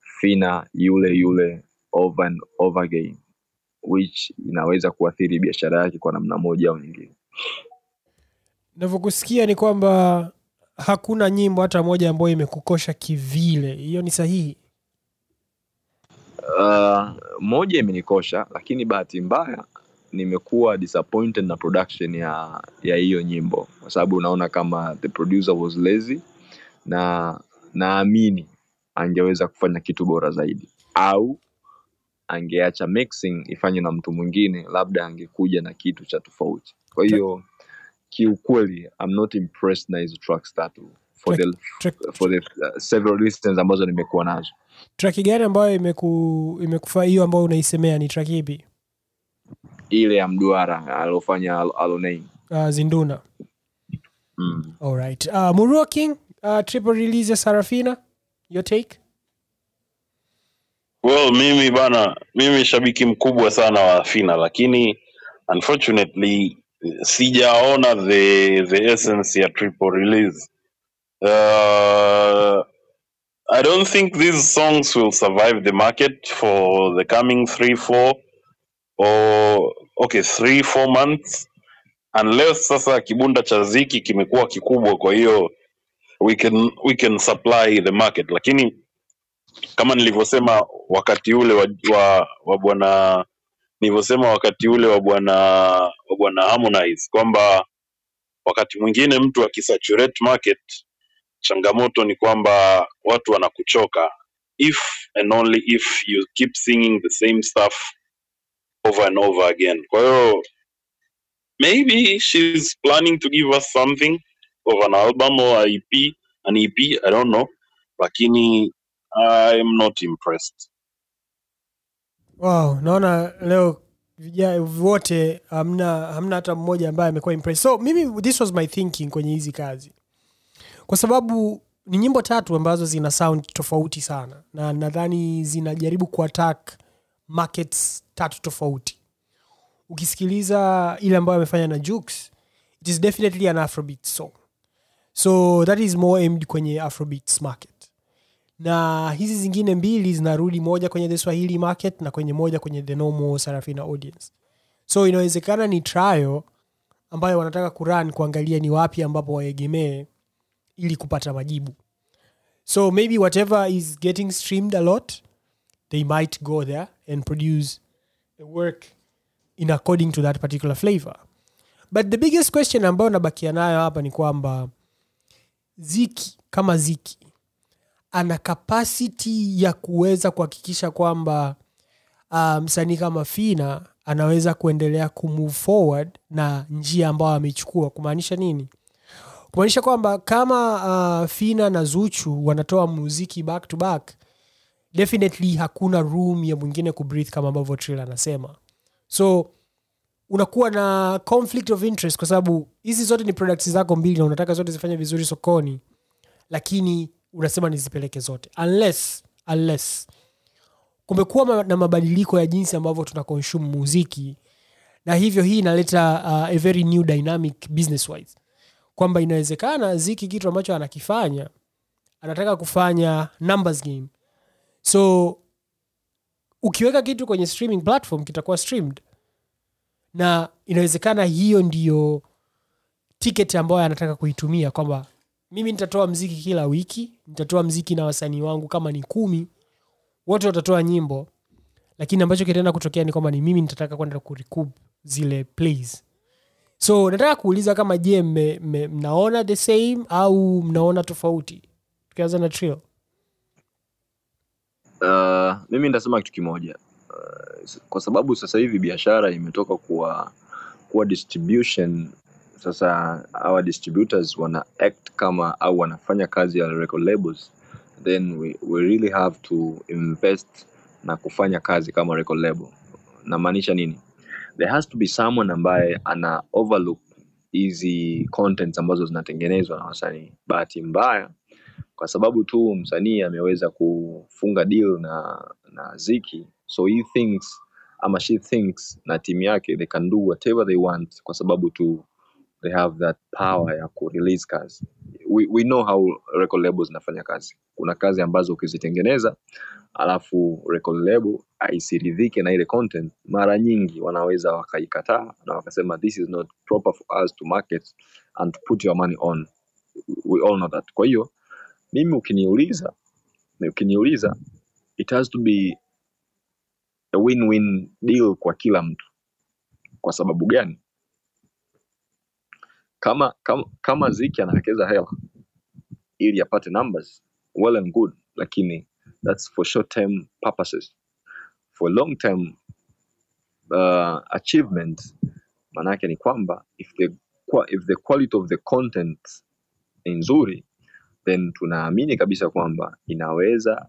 fina yule yule over and over again which inaweza kuathiri biashara yake kwa namna moja au nyingine. Navyokusikia ni kwamba hakuna nyimbo hata moja ambayo imekukosha kivile. Hiyo ni sahihi Uh, moja imenikosha lakini bahati mbaya nimekuwa disappointed na production ya ya hiyo nyimbo. Kwa sababu unaona kama the producer was lazy na naamini angeweza kufanya kitu bora zaidi. Au angeacha mixing ifanywe na mtu mwingine labda angekuja na kitu cha tofauti. Kwa hiyo kiukweli I'm not impressed na hizo tracks tatu for the, Track- for the uh, several reasons ambazo nimekuwa nazo. Traki gani ambayo imeku imekufaa hiyo ambayo unaisemea ni traki ipi? Ile ya mduara aliofanya Al- uh, zinduna. Mm. alright uh, murua king uh, triple release ya sarafina your take? Well, mimi bana, mimi shabiki mkubwa sana wa Fina, lakini unfortunately sijaona the the essence ya triple release. Uh, I don't think these songs will survive the market for the coming three, four or okay, three, four months unless sasa kibunda cha ziki kimekuwa kikubwa, kwa hiyo we can we can supply the market, lakini kama nilivyosema wakati ule wa, wa, wa bwana nilivyosema wakati ule wa bwana wa bwana Harmonize kwamba wakati mwingine mtu akisaturate market changamoto ni kwamba watu wanakuchoka. If and only if you keep singing the same stuff over and over again. Kwa hiyo maybe she's planning to give us something of an album or a EP an EP I don't know. Lakini I'm not impressed. Wow naona leo wote hamna hamna hata mmoja ambaye amekuwa impressed. So mimi this was my thinking kwenye hizi kazi kwa sababu ni nyimbo tatu ambazo zina sound tofauti sana na nadhani zinajaribu kuattack markets tatu tofauti. Ukisikiliza ile ambayo amefanya na Jux, it is definitely an afrobeat song. So that is more aimed kwenye afrobeats market. Na hizi zingine mbili zinarudi moja kwenye the swahili market na kwenye moja kwenye the normal sarafina audience. So inawezekana ni trial ambayo wanataka kuran kuangalia ni wapi ambapo waegemee ili kupata majibu. So maybe whatever is getting streamed a lot they might go there and produce a work in according to that particular flavor. But the biggest question ambayo nabakia nayo hapa ni kwamba ziki kama ziki ana kapasiti ya kuweza kuhakikisha kwamba msanii msanii kama fina anaweza kuendelea kumove forward na njia ambayo ameichukua. Kumaanisha nini kumaanisha kwamba kama uh, fina na zuchu wanatoa muziki back to back definitely hakuna room ya mwingine kubreathe kama ambavyo Trill anasema. So unakuwa na conflict of interest kwa sababu hizi zote ni products zako mbili na unataka zote zifanye vizuri sokoni lakini unasema nizipeleke zote. Unless unless kumekuwa na mabadiliko ya jinsi ambavyo tuna muziki na hivyo hii inaleta uh, a very new dynamic business wise kwamba inawezekana ziki kitu ambacho anakifanya anataka kufanya numbers game. So ukiweka kitu kwenye streaming platform kitakuwa streamed. Na inawezekana hiyo ndiyo ticket ambayo anataka kuitumia kwamba mimi nitatoa mziki kila wiki nitatoa mziki na wasanii wangu kama ni kumi wote watatoa nyimbo. Lakini ambacho kitaenda kutokea ni kwamba ni mimi nitataka kwenda kurecoup zile plays so nataka kuuliza kama je mme- mnaona the same au mnaona tofauti? Tukianza na trio. Uh, mimi nitasema kitu kimoja. Uh, kwa sababu sasa hivi biashara imetoka kuwa kuwa distribution sasa our distributors wana act kama au wanafanya kazi ya record labels then we, we really have to invest na kufanya kazi kama record label. Namaanisha nini there has to be someone ambaye ana overlook hizi contents ambazo zinatengenezwa na wasanii. Bahati mbaya kwa sababu tu msanii ameweza kufunga deal na na ziki so he thinks ama she thinks na timu yake they can do whatever they want kwa sababu tu they have that power ya kurelease kazi. We, we know how record labels zinafanya kazi. Kuna kazi ambazo ukizitengeneza alafu record label aisiridhike na ile content mara nyingi wanaweza wakaikataa na wakasema this is not proper for us to market and to put your money on. We all know that. Kwa hiyo mimi ukiniuliza ukiniuliza it has to be a win-win deal kwa kila mtu. Kwa sababu gani kama kama, kama ziki anawekeza hela ili apate numbers well and good lakini that's for short term purposes. For long term uh, achievement maanake ni kwamba if the, if the quality of the content ni nzuri then tunaamini kabisa kwamba inaweza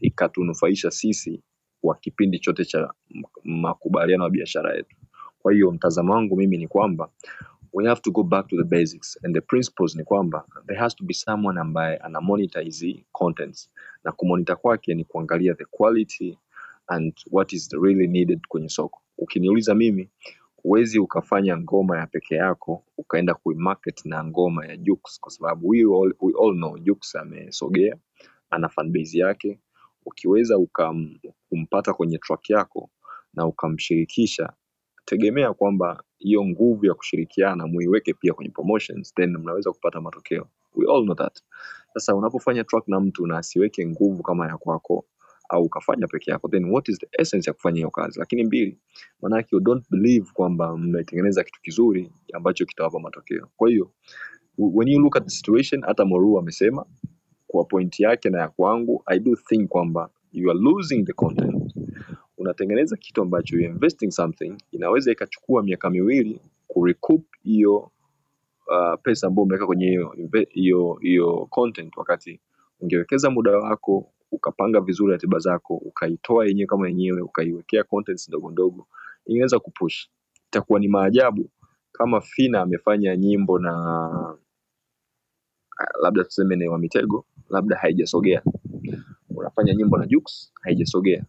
ikatunufaisha sisi kwa kipindi chote cha makubaliano ya biashara yetu. Kwa hiyo mtazamo wangu mimi ni kwamba we have to go back to the basics. And the principles ni kwamba there has to be someone ambaye ana monitor hizi contents. Na kumonita kwake ni kuangalia the quality and what is really needed kwenye soko. Ukiniuliza mimi huwezi ukafanya ngoma ya peke yako ukaenda kuimarket na ngoma ya Jux kwa sababu we all, we all know Jux amesogea ana fanbase yake. Ukiweza ukampata kwenye track yako na ukamshirikisha tegemea kwamba hiyo nguvu ya kushirikiana muiweke pia kwenye promotions then mnaweza kupata matokeo. We all know that. Sasa unapofanya track na mtu na asiweke nguvu kama ya kwako au ukafanya peke yako then what is the essence ya kufanya hiyo kazi? Lakini mbili maanake you don't believe kwamba mmetengeneza kitu kizuri ambacho kitawapa matokeo. Kwa hiyo when you look at the situation hata moru amesema kwa point yake na ya kwangu i do think kwamba you are losing the content unatengeneza kitu ambacho you investing something inaweza ikachukua miaka miwili kurecoup hiyo uh, pesa ambayo umeweka kwenye hiyo hiyo content. Wakati ungewekeza muda wako ukapanga vizuri ratiba zako ukaitoa yenyewe kama yenyewe ukaiwekea contents ndogo ndogo inaweza kupush. Itakuwa ni maajabu kama fina amefanya nyimbo na ah, labda tuseme ni wa mitego labda haijasogea. Unafanya nyimbo na Jux haijasogea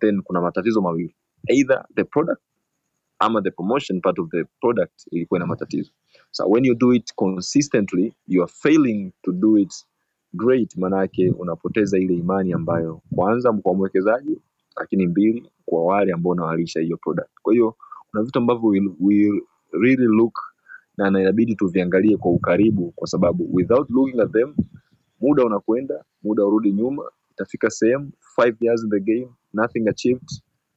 then kuna matatizo mawili. Either the product ama the promotion part of the product ilikuwa na matatizo. So when you do it consistently you are failing to do it great maanake unapoteza ile imani ambayo kwanza kwa mwekezaji lakini mbili kwa wale ambao unawalisha hiyo product. Kwa hiyo kuna vitu ambavyo we, we really look na inabidi tuviangalie kwa ukaribu kwa sababu without looking at them muda unakwenda muda urudi nyuma itafika sehemu five years in the game nothing achieved.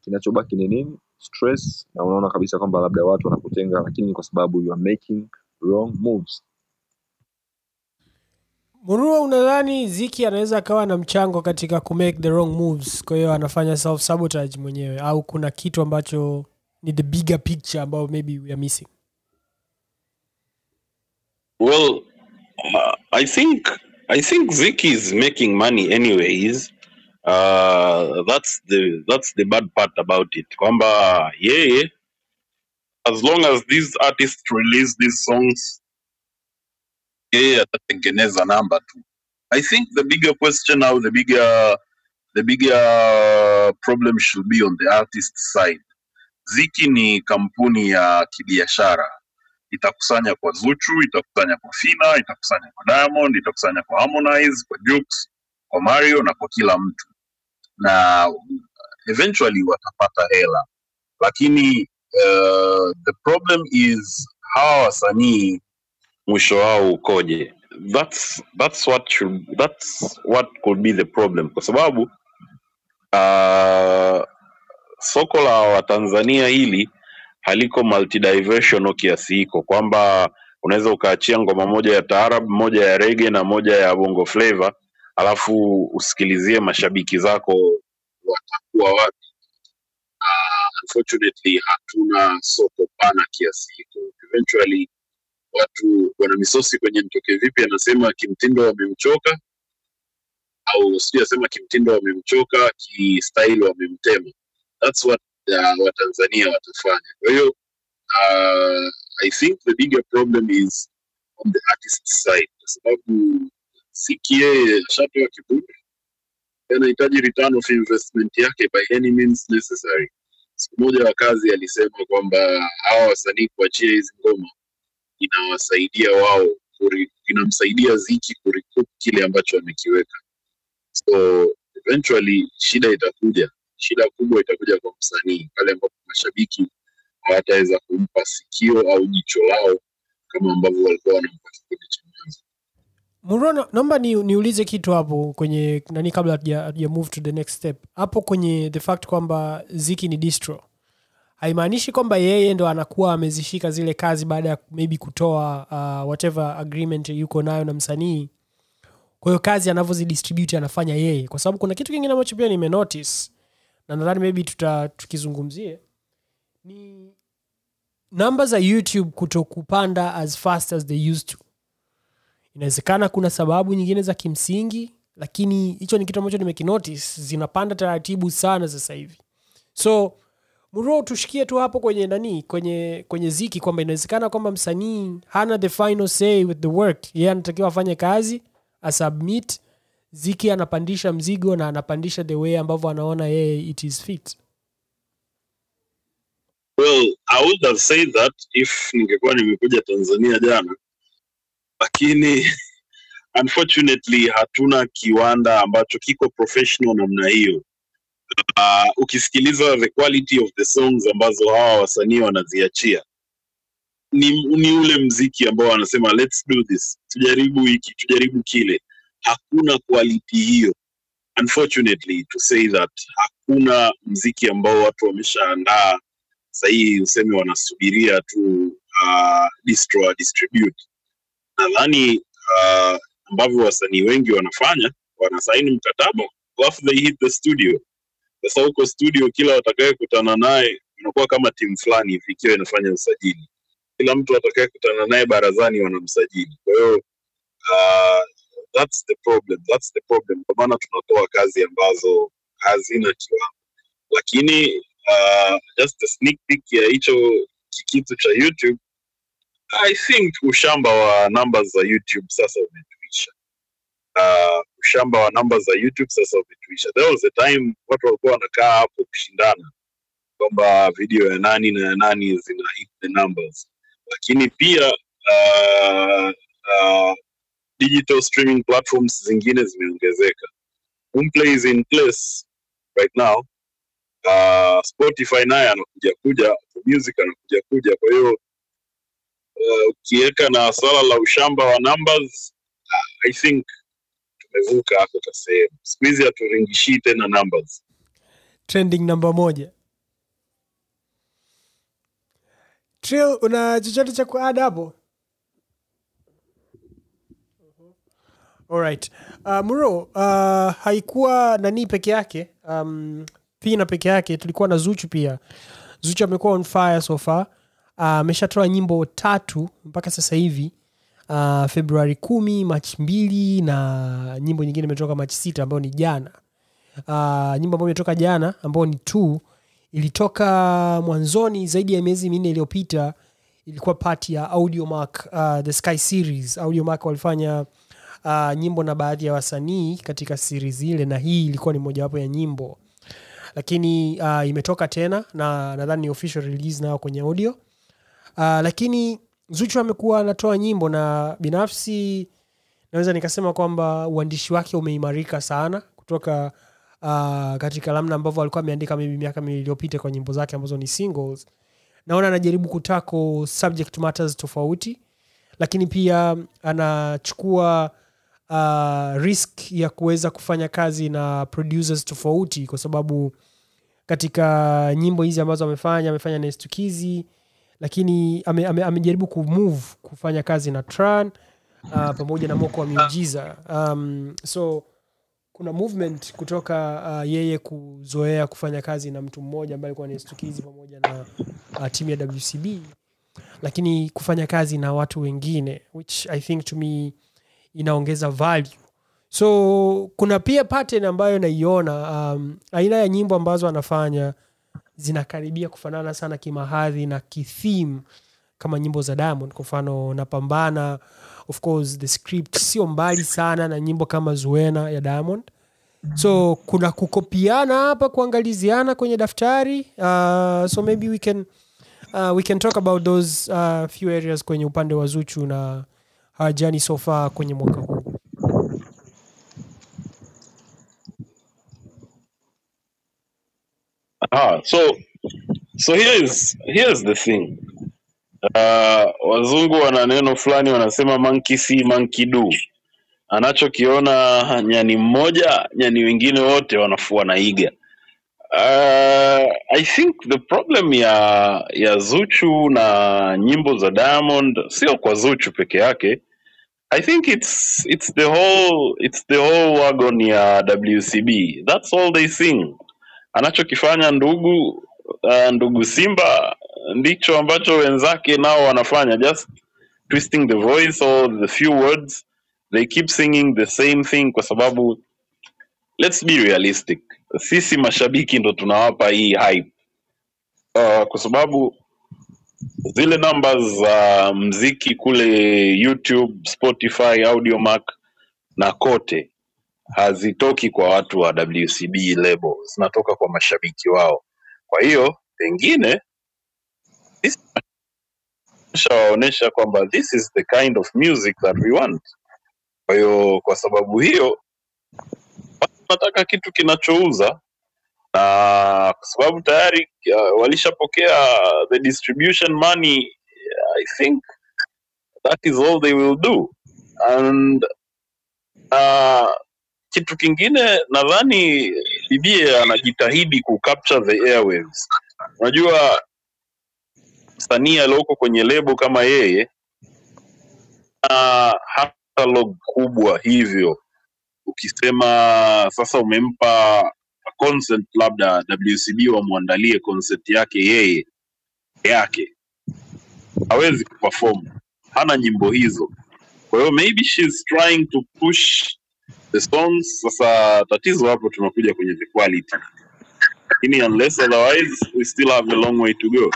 Kinachobaki ni nini? Stress. Na unaona kabisa kwamba labda watu wanakutenga lakini ni kwa sababu you are making wrong moves. Murua unadhani ziki anaweza akawa na mchango katika kumake the wrong moves? Kwa hiyo anafanya self sabotage mwenyewe au kuna kitu ambacho ni the bigger picture ambayo maybe we are missing? Well, uh, I think I think Ziki is making money anyways. Uh, that's the that's the bad part about it. Kwamba yeye as long as these artists release these songs, yeye atatengeneza namba tu. I think the bigger question now, the bigger the bigger problem should be on the artist side. Ziki ni kampuni ya kibiashara itakusanya kwa Zuchu, itakusanya kwa Fina, itakusanya kwa Diamond, itakusanya kwa Harmonize, kwa Jux, kwa Mario na kwa kila mtu, na eventually watapata hela, lakini uh, the problem is hawa wasanii mwisho wao ukoje? That's, that's what should, that's what could be the problem, kwa sababu uh, soko la Watanzania hili haliko multidiversional kiasi hiko kwamba unaweza ukaachia ngoma moja ya taarab moja ya rege na moja ya bongo flava alafu usikilizie mashabiki zako watakuwa wapi. Uh, unfortunately hatuna soko pana kiasi hiko. Eventually watu wana misosi kwenye mtoke vipi anasema kimtindo wamemchoka au sijui asema kimtindo wamemchoka kistyle wamemtema. That's what uh, watanzania watafanya. Kwa hiyo uh, i think the bigger problem is on the artist side kwa sababu siki yeye ashatoa kiburi. Anahitaji return of investment yake by any means necessary. Siku moja wa kazi alisema kwamba hawa wasanii kuachia hizi ngoma inawasaidia wao inamsaidia ziki kurecoup kile ambacho amekiweka. So eventually shida itakuja. Shida kubwa itakuja kwa msanii pale ambapo mashabiki hawataweza kumpa sikio au jicho lao kama ambavyo walikuwa wanampa kipindi cha mwanzo murua na- naomba ni, niulize kitu hapo kwenye nani kabla hatuja move to the next step. Hapo kwenye the fact kwamba ziki ni distro haimaanishi kwamba yeye ndo anakuwa amezishika zile kazi baada ya maybe kutoa uh, whatever agreement yuko nayo na msanii. Kwa hiyo kazi anavyozidistribute anafanya yeye. Kwa sababu kuna kitu kingine ambacho pia nimenotice na nadhani maybe tuta tukizungumzie ni namba za youtube kuto kupanda as fast as they used to inawezekana kuna sababu nyingine za kimsingi lakini hicho ni kitu ambacho nimekinotice zinapanda taratibu sana sasa hivi. So mro tushikie tu hapo kwenye nani kwenye kwenye ziki kwamba inawezekana kwamba msanii hana the final say with the work. Yeye anatakiwa afanye kazi asubmit ziki anapandisha mzigo na anapandisha the way ambavyo anaona yeye it is fit. Well i would have said that if ningekuwa nimekuja tanzania jana lakini unfortunately hatuna kiwanda ambacho kiko professional namna hiyo. Uh, ukisikiliza the quality of the songs ambazo hawa wasanii wanaziachia ni, ni ule mziki ambao wanasema let's do this tujaribu hiki tujaribu kile. Hakuna quality hiyo. Unfortunately to say that hakuna mziki ambao watu wameshaandaa. Sahii useme wanasubiria tu uh, distro distribute nadhani uh, ambavyo wasanii wengi wanafanya wanasaini mkataba alafu they hit the studio. Sasa huko studio kila watakayekutana naye inakuwa kama timu fulani hivi ikiwa inafanya usajili. Kila mtu atakayekutana naye barazani wanamsajili. Kwa hiyo uh, that's the problem that's the problem. Kwa maana tunatoa kazi ambazo hazina kiwango. Lakini uh, just a sneak peek ya hicho kikitu cha youtube i think ushamba wa namba za youtube sasa umetuisha. Uh, ushamba wa namba za youtube sasa umetuisha. There was a time watu walikuwa wanakaa hapo kushindana kwamba video ya nani na ya nani zina hit the numbers. Lakini pia uh, uh, digital streaming platforms zingine zimeongezeka. Is in place right now. Uh, spotify naye anakuja kuja music anakuja kuja. Kwa hiyo uh, ukiweka na swala la ushamba wa numbers uh, i think tumevuka hapo kasehemu siku hizi haturingishii tena numbers. Trending namba moja. Trill, una chochote cha kuada hapo? Alright. Uh, Muro, uh, haikuwa nani peke yake um, pina peke yake tulikuwa na zuchu pia. Zuchu amekuwa on fire so far Uh, ameshatoa nyimbo tatu mpaka sasa hivi. Uh, februari kumi machi mbili na nyimbo nyingine imetoka machi sita ambayo ni jana. Uh, nyimbo ambayo imetoka jana ambayo ni t ilitoka mwanzoni zaidi ya miezi minne iliyopita ilikuwa pati ya audiomark uh, the sky series. Audiomark walifanya uh, nyimbo na baadhi ya wasanii katika series ile na hii ilikuwa ni mojawapo ya nyimbo. Lakini uh, imetoka tena na nadhani ni official release nayo kwenye audio uh, lakini zuchu amekuwa anatoa nyimbo na binafsi naweza nikasema kwamba uandishi wake umeimarika sana kutoka uh, katika namna ambavyo alikuwa ameandika maybe miaka miwili iliyopita kwa nyimbo zake ambazo ni singles. Naona anajaribu kutako subject matters tofauti lakini pia anachukua uh, risk ya kuweza kufanya kazi na producers tofauti kwa sababu katika nyimbo hizi ambazo amefanya amefanya na Estukizi lakini ame, ame, amejaribu kumove kufanya kazi na Tran uh, pamoja na Moko wa Miujiza. Um, so kuna movement kutoka uh, yeye kuzoea kufanya kazi na mtu mmoja ambaye alikuwa nistukizi pamoja na uh, timu ya WCB lakini kufanya kazi na watu wengine which I think to me inaongeza value. So kuna pia pattern ambayo naiona um, aina ya nyimbo ambazo anafanya zinakaribia kufanana sana kimahadhi na kithim kama nyimbo za diamond. Kwa mfano napambana of course the script sio mbali sana na nyimbo kama zuena ya diamond. So kuna kukopiana hapa kuangaliziana kwenye daftari uh, so maybe we can uh, we can talk about those uh, few areas kwenye upande wa zuchu na hawajani so far kwenye mwaka huu Ah, so so here's here's the thing. Uh, wazungu wana neno fulani wanasema monkey see monkey do. Anachokiona nyani mmoja, nyani wengine wote wanafua wanaiga. Uh, I think the problem ya ya Zuchu na nyimbo za Diamond sio kwa Zuchu peke yake. I think it's it's the whole it's the whole wagon ya WCB. That's all they sing. Anachokifanya ndugu uh, ndugu Simba ndicho ambacho wenzake nao wanafanya just twisting the voice or the few words. They keep singing the same thing kwa sababu let's be realistic sisi mashabiki ndo tunawapa hii hype. Uh, kwa sababu zile namba za mziki kule youtube spotify audiomack na kote hazitoki kwa watu wa wcb lebo zinatoka kwa mashabiki wao. Kwa hiyo pengine shawaonyesha kwamba this is the kind of music that we want. Kwa hiyo kwa sababu hiyo nataka kitu kinachouza. Na kwa sababu tayari uh, walishapokea the distribution money i think that is all they will do. And uh, kitu kingine nadhani bibie anajitahidi kucapture the airwaves. Unajua msanii alioko kwenye lebo kama yeye na catalog kubwa hivyo. Ukisema sasa umempa concert labda WCB wamwandalie concert yake yeye yake. Hawezi kuperform hana nyimbo hizo. Kwa hiyo maybe she's trying to push the songs. Sasa tatizo hapo tunakuja kwenye the quality. Lakini unless otherwise we still have a long way to go.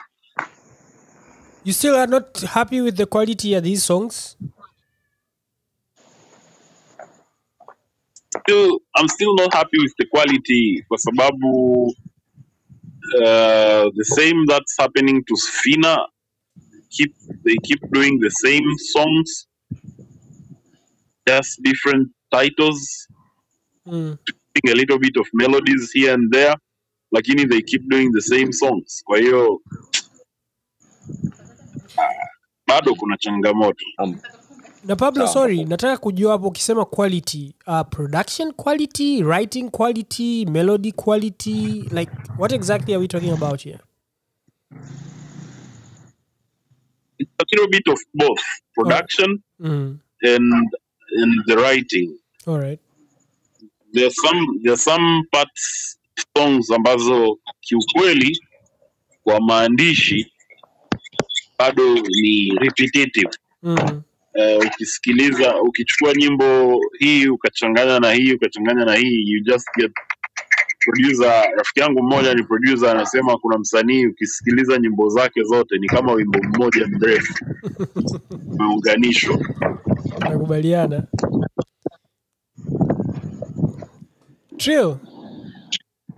You still are not happy with the quality of these songs? Still I'm still not happy with the quality kwa sababu uh, the same that's happening to Sfina keep they keep doing the same songs. Just different titles mm. a little bit of melodies here and there lakini they keep doing the same songs kwa hiyo bado kuna changamoto Um, na pablo Sawa. sorry nataka kujua hapo ukisema quality uh, production quality writing quality melody quality like what exactly are we talking about here it's a little bit of both production mm. and and the writing. All right. There's some there's some parts songs ambazo kiukweli kwa maandishi bado ni repetitive. Mm. uh, ukisikiliza ukichukua nyimbo hii ukachanganya na hii ukachanganya na hii you just get producer rafiki yangu mmoja ni producer anasema kuna msanii ukisikiliza nyimbo zake zote ni kama wimbo mmoja mrefu. Umeunganishwa nakubaliana Trill,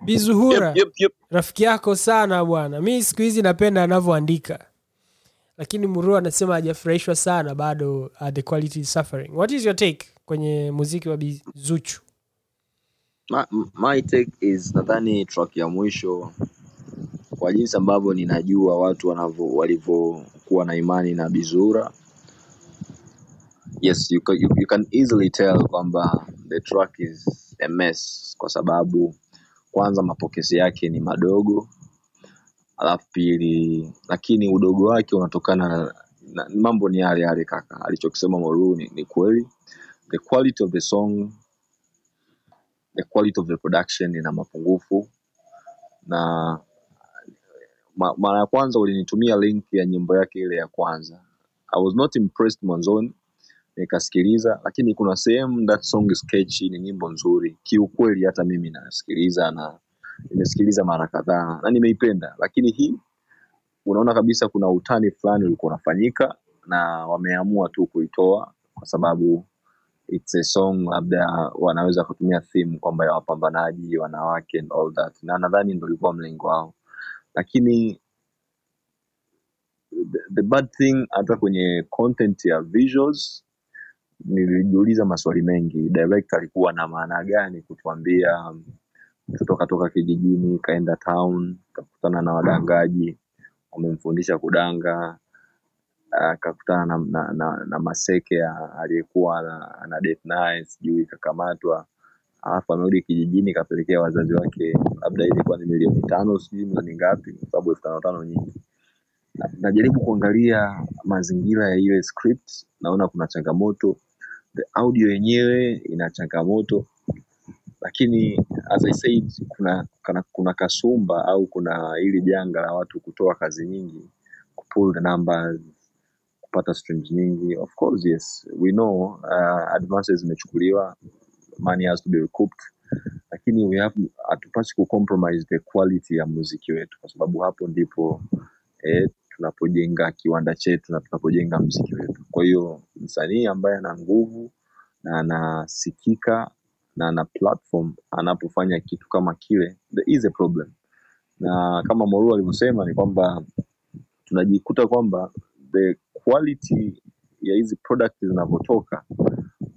bizuhura yep, yep, yep. rafiki yako sana bwana. Mi siku hizi napenda anavyoandika. Lakini Muru anasema hajafurahishwa sana bado uh, the quality is suffering. What is your take kwenye muziki wa bizuchu My, my take is nadhani track ya mwisho kwa jinsi ambavyo ninajua watu walivyokuwa na imani na Bizura. Yes, you you, you can easily tell kwamba the track is a mess kwa sababu kwanza mapokezi yake ni madogo, alafu pili, lakini udogo wake unatokana na, na mambo ni yale yale kaka, alichokisema Moru ni, ni kweli. The quality of the song, the quality of the production ina mapungufu. Na ma, mara ya kwanza ulinitumia link ya nyimbo yake ile ya kwanza. I was not impressed mwanzoni nikasikiliza lakini kuna sehemu that song is ni nyimbo nzuri. Kiukweli hata mimi nasikiliza na nimesikiliza mara kadhaa na nimeipenda. Lakini hii unaona kabisa kuna utani fulani ulikuwa unafanyika na wameamua tu kuitoa kwa sababu it's a song labda wanaweza kutumia theme kwamba ya wapambanaji wanawake and all that. Na nadhani ndo ilikuwa mlengo wao. Lakini the, the bad thing hata kwenye content ya visuals nilijiuliza maswali mengi. Director alikuwa na maana gani kutuambia mtoto katoka kijijini kaenda town kakutana na wadangaji wamemfundisha kudanga akakutana na, na, na, na maseke aliyekuwa ana, date naye sijui kakamatwa. Alafu amerudi kijijini kapelekea wazazi wake. Labda ilikuwa ni milioni tano sijui milioni ngapi kwa sababu elfu tano tano nyingi. Na- najaribu kuangalia mazingira ya ile script naona kuna changamoto. The audio yenyewe ina changamoto. Lakini as I said kuna, kuna, kuna kasumba au kuna hili janga la watu kutoa kazi nyingi kupull the numbers kupata streams nyingi. Of course yes. We know uh, advances zimechukuliwa. Money has to be recouped. Lakini we have hatupasi kucompromise the quality ya muziki wetu kwa sababu hapo ndipo eh, tunapojenga kiwanda chetu na tunapojenga mziki wetu. Kwa hiyo msanii ambaye ana nguvu na anasikika na ana platform anapofanya kitu kama kile there is a problem. Na kama Moru alivyosema ni kwamba tunajikuta kwamba the quality ya hizi product zinavyotoka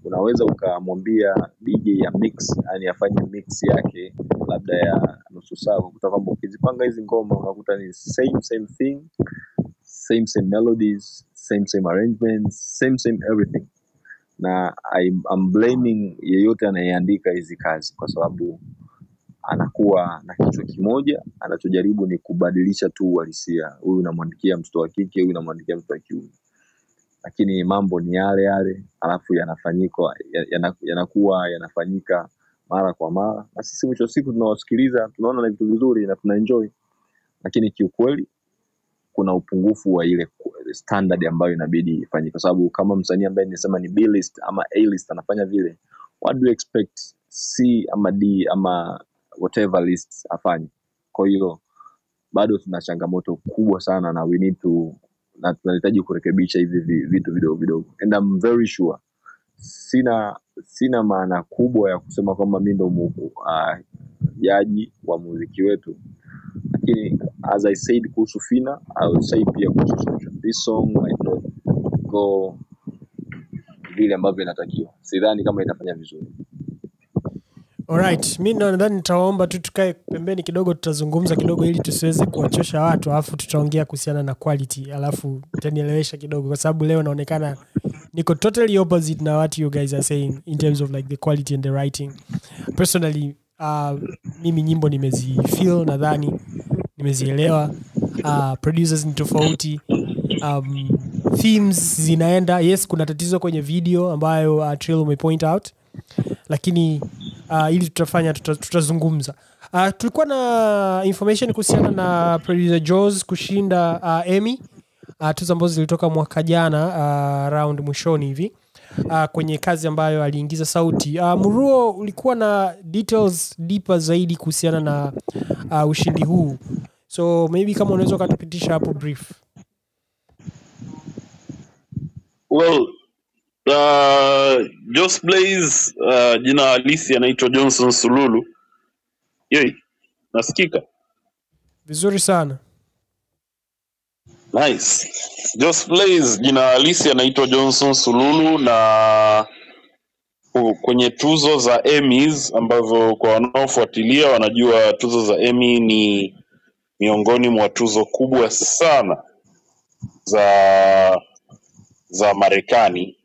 unaweza ukamwambia DJ ya mix yani afanye mix yake labda ya nusu saa ukakuta kwamba ukizipanga hizi ngoma unakuta ni same same thing same same melodies same same arrangements same same everything. Na I'm, blaming yeyote anayeandika hizi kazi kwa sababu anakuwa na kichwa kimoja anachojaribu ni kubadilisha tu uhalisia. Huyu unamwandikia mtoto wa kike huyu unamwandikia mtoto wa kiume. Lakini mambo ni yale yale alafu yanafanyika yanakuwa yanafanyika mara kwa mara. Na sisi mwisho wa siku tunawasikiliza tunaona na vitu vizuri na tunaenjoy lakini kiukweli kuna upungufu wa ile standard ambayo inabidi ifanyike. Kwa sababu kama msanii ambaye nisema ni B-list ama A-list anafanya vile what do you expect C ama D ama whatever list afanye. Kwa hiyo bado tuna changamoto kubwa sana na we need to na tunahitaji kurekebisha hivi vitu vidogo vidogo. And I'm very sure sina sina maana kubwa ya kusema kwamba mi ndo uh, jaji wa muziki wetu. Lakini as i said kuhusu fina say pia kuhusu this song go vile ambavyo inatakiwa. Sidhani kama itafanya vizuri Alright, mi nadhani nitawaomba tu tukae pembeni kidogo, tutazungumza kidogo ili tusiweze kuwachosha watu, alafu tutaongea kuhusiana na quality, alafu tanielewesha kidogo, kwa sababu leo naonekana niko totally opposite na what you guys are saying in terms of like the quality and the writing. Personally, uh, mimi nyimbo nimezifeel, nadhani nimezielewa. Uh, producers ni tofauti um, themes zinaenda yes kuna tatizo kwenye video ambayo uh, umepoint out lakini uh, ili tutafanya tuta, uh, tulikuwa na information kuhusiana na producer Jaws kushinda uh, Emmy. Uh, tuzo ambazo zilitoka mwaka jana uh, round mwishoni hivi. Uh, kwenye kazi ambayo aliingiza sauti. Uh, Muruo ulikuwa na details deeper zaidi kuhusiana na uh, ushindi huu. So maybe kama unaweza ukatupitisha hapo brief. Well, uh, Jos Blaze uh, jina halisi anaitwa Johnson Sululu. Yoi, nasikika? vizuri sana Nice. Jos Blaze jina halisi anaitwa Johnson Sululu na ku- kwenye tuzo za Emmys ambazo kwa wanaofuatilia wanajua tuzo za Emmy ni miongoni mwa tuzo kubwa sana za za Marekani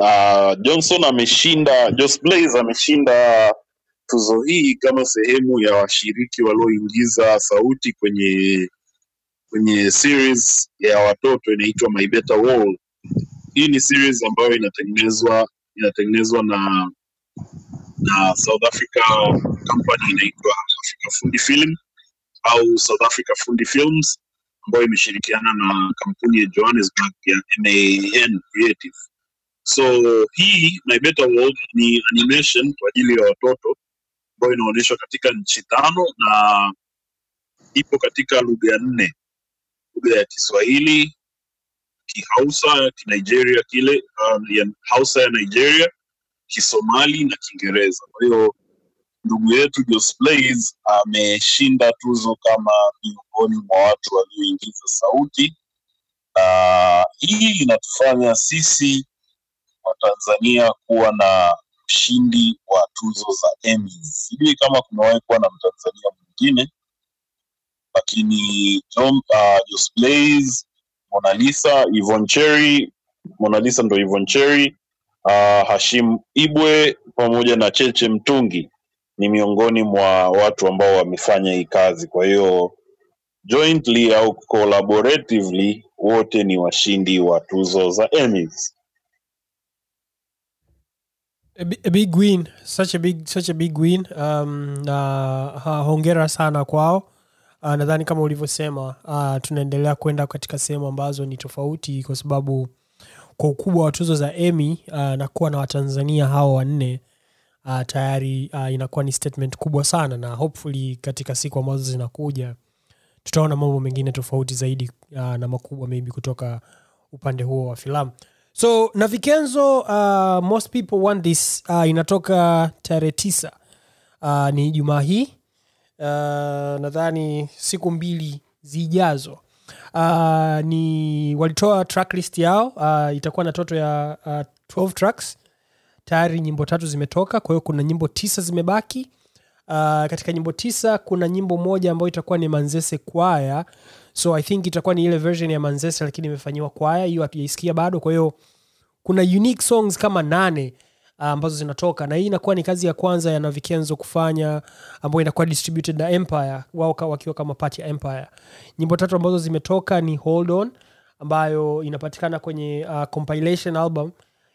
na Johnson ameshinda, Jos Blaze ameshinda tuzo hii kama sehemu ya washiriki walioingiza sauti kwenye kwenye series ya watoto inaitwa My Better World. Hii ni series ambayo inatengenezwa inatengenezwa na na South Africa company inaitwa Africa Fundi Film au South Africa Fundi Films ambayo imeshirikiana na kampuni ya Johannesburg ya MAN Creative. So hii My World ni animation kwa ajili ya watoto ambayo inaonyeshwa katika nchi tano na ipo katika lugha nne: lugha ya Kiswahili, Kihausa, Kinigeria kile uh, ya Hausa ya Nigeria, Kisomali na Kiingereza. Kwa hiyo ndugu yetu Jos Blaze ameshinda tuzo kama miongoni mwa watu walioingiza sauti, na hii inatufanya sisi Watanzania kuwa na mshindi wa tuzo za. Sijui kama kumewahi kuwa na Mtanzania mwingine, lakini John, uh, Lisa ndo Yvonne uh, Hashim Ibwe pamoja na Cheche Mtungi ni miongoni mwa watu ambao wamefanya hii kazi. Kwa hiyo jointly au collaboratively wote ni washindi wa tuzo za Emmys. A, bi- a big win such a big such a big win. Um, na uh, hongera sana kwao. Uh, nadhani kama ulivyosema uh, tunaendelea kwenda katika sehemu ambazo ni tofauti kwa sababu kwa ukubwa wa tuzo za emi uh, na kuwa na watanzania hao wanne uh, tayari uh, inakuwa ni statement kubwa sana na hopefully katika siku ambazo zinakuja tutaona mambo mengine tofauti zaidi uh, na makubwa maybe kutoka upande huo wa filamu so na vikenzo uh, most people want this uh, inatoka tarehe tisa uh, ni jumaa hii. Uh, nadhani siku mbili zijazo. Uh, ni walitoa tracklist yao uh, itakuwa na toto ya uh, 12 tracks. Tayari nyimbo tatu zimetoka kwa hiyo kuna nyimbo tisa zimebaki. Uh, katika nyimbo tisa kuna nyimbo moja ambayo itakuwa ni manzese kwaya so i think itakuwa ni ile version ya manzese lakini imefanyiwa kwaya hiyo hatujaisikia bado. Kwa hiyo kuna unique songs kama nane uh, ambazo zinatoka. Na hii inakuwa ni kazi ya kwanza ya navikenzo kufanya ambayo inakuwa distributed na empire wao wakiwa kama part ya empire. Nyimbo tatu ambazo zimetoka ni hold on ambayo inapatikana kwenye uh, compilation album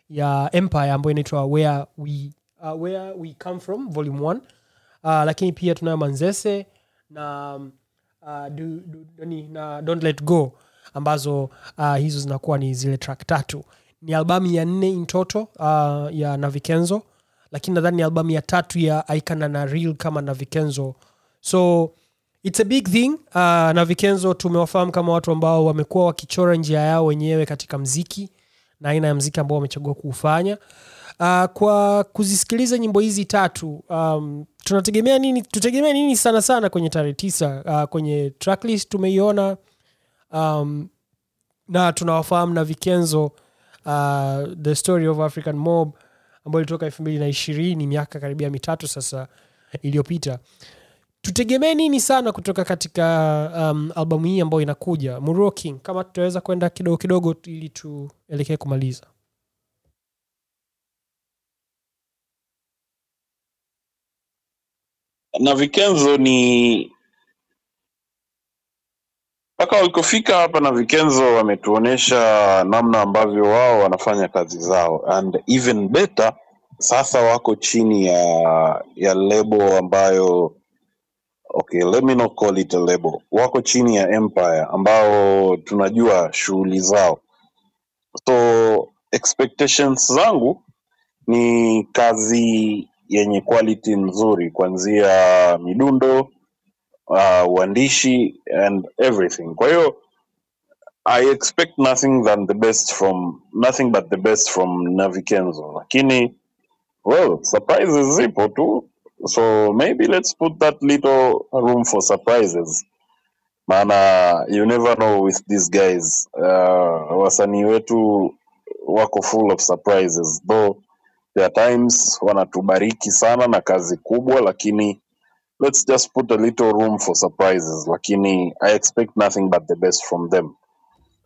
ya empire ambayo inaitwa where we, uh, where we come from volume 1 uh, lakini pia tunayo manzese na um, uh, na don't let go ambazo uh, hizo zinakuwa ni zile track tatu. Ni albamu ya nne intoto uh, ya navikenzo lakini nadhani ni albamu ya tatu ya aikana na real kama navikenzo so its a big thing. Uh, navikenzo tumewafahamu kama watu ambao wamekuwa wakichora njia yao wenyewe katika mziki na aina ya mziki ambao wamechagua kuufanya. Uh, kwa kuzisikiliza nyimbo hizi tatu um, tunategemea nini tutegemea nini sana sana kwenye tarehe tisa uh, kwenye tracklist tumeiona um, na tunawafahamu na vikenzo uh, the story of african mob ambayo ilitoka elfu mbili na ishirini miaka karibia mitatu sasa iliyopita. Tutegemee nini sana kutoka katika um, albamu hii ambayo inakuja? Muro King kama tutaweza kwenda kidogo kidogo ili tuelekee kumaliza na Vikenzo ni mpaka walikofika hapa na Vikenzo wametuonesha namna ambavyo wao wanafanya kazi zao. And even better, sasa wako chini ya ya lebo ambayo okay, let me not call it a label, wako chini ya Empire ambao tunajua shughuli zao, so expectations zangu ni kazi yenye quality nzuri kuanzia midundo uh, uandishi and everything. Kwa hiyo i expect nothing than the best from nothing but the best from navikenzo. Lakini well surprises zipo tu. So maybe let's put that little room for surprises. Maana you never know with these guys. Uh, wasanii wetu wako full of surprises. Though there are times wanatubariki sana na kazi kubwa lakini let's just put a little room for surprises lakini i expect nothing but the best from them.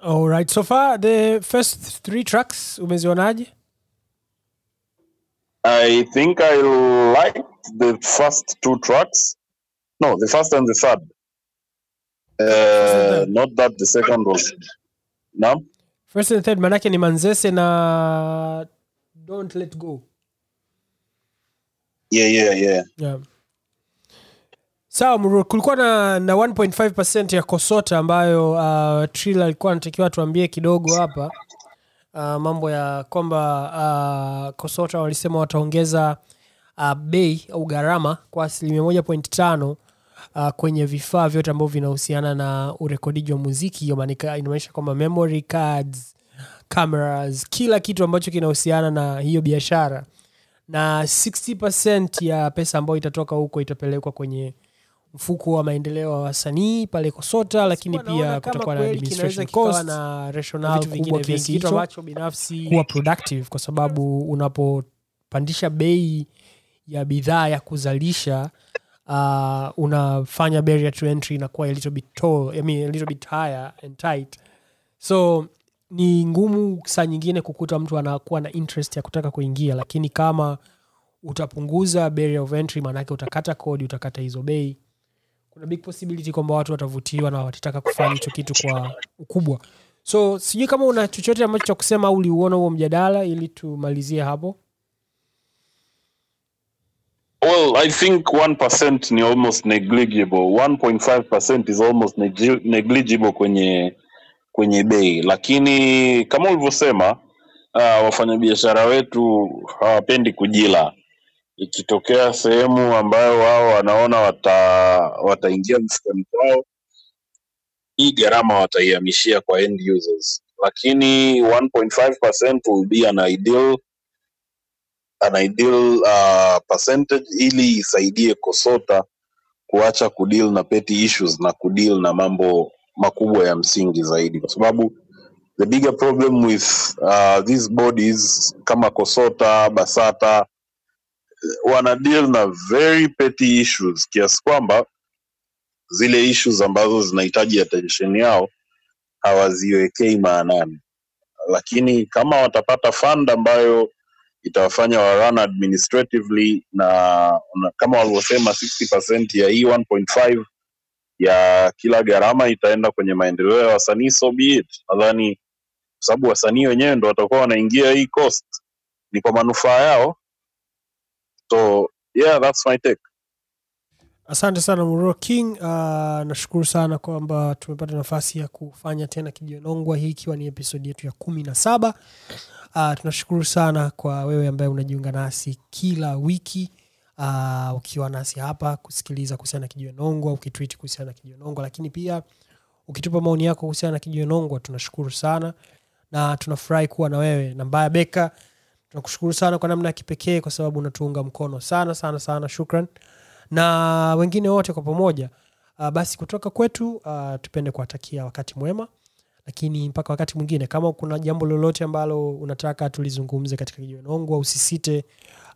Alright, so far the first three tracks umezionaje? I think i liked the first two tracks. No the first and the third. Uh, not that the second was no? First and third manake ni manzese na don't let go. Yeah yeah yeah. Yeah. sawa kulikuwa na, na 1.5 ya kosota ambayo uh, tril alikuwa anatakiwa tuambie kidogo hapa. Uh, mambo ya kwamba uh, kosota walisema wataongeza uh, bei au gharama kwa asilimia moja point tano uh, kwenye vifaa vyote ambavyo vinahusiana na urekodiji wa muziki. Inamaanisha kwamba memory cards cameras kila kitu ambacho kinahusiana na hiyo biashara. Na 60 ya pesa ambayo itatoka huko itapelekwa kwenye mfuko wa maendeleo wa wasanii pale kosota lakini pia kutakuwa na administration cost na rationale kubwa kiasi hicho ambacho binafsi kuwa productive kwa sababu unapopandisha bei ya bidhaa ya kuzalisha uh, unafanya barrier to entry inakuwa a little bit tall, I mean, a little bit higher and tight. So ni ngumu saa nyingine kukuta mtu anakuwa na interest ya kutaka kuingia lakini kama utapunguza barrier of entry maanake utakata kodi utakata hizo bei kuna big possibility kwamba watu watavutiwa na watataka kufanya hicho kitu kwa ukubwa so sijui kama una chochote ambacho cha kusema au uliuona huo mjadala ili tumalizie hapo Well, I think 1% ni almost negligible. 1.5% is almost negligible kwenye kwenye bei, lakini kama ulivyosema, uh, wafanyabiashara wetu hawapendi kujila. Ikitokea sehemu ambayo wao wanaona wata wataingia mfukoni kwao, hii gharama wataihamishia kwa end users, lakini 1.5% will be an ideal an ideal uh, percentage ili isaidie kosota kuacha kudeal na petty issues na kudeal na mambo makubwa ya msingi zaidi kwa sababu the bigger problem with uh, these bodies kama kosota basata wana deal na very petty issues kiasi kwamba zile issues ambazo zinahitaji attention yao hawaziwekei maanani. Lakini kama watapata fund ambayo itawafanya wa administratively na, na kama walivyosema 60% ya hii 1.5 ya kila gharama itaenda kwenye maendeleo ya wasanii so nadhani kwa sababu wasanii wenyewe ndo watakuwa wanaingia hii cost ni kwa manufaa yao. So yeah that's my take. Asante sana muro king. Uh, nashukuru sana kwamba tumepata nafasi ya kufanya tena kijionongwa hii ikiwa ni episodi yetu ya kumi na saba. Uh, tunashukuru sana kwa wewe ambaye unajiunga nasi kila wiki uh, ukiwa nasi hapa kusikiliza kuhusiana na kijionongwa ukitwiti kuhusiana na kijionongwa lakini pia ukitupa maoni yako kuhusiana na kijionongwa tunashukuru sana. Na tunafurahi kuwa na wewe nambaya beka. Tunakushukuru sana kwa namna ya kipekee kwa sababu unatuunga mkono sana sana sana. Shukran. Na wengine wote kwa pamoja uh, basi kutoka kwetu uh, tupende kuwatakia wakati mwema. Lakini mpaka wakati mwingine kama kuna jambo lolote ambalo unataka tulizungumze katika kijiwenongwa usisite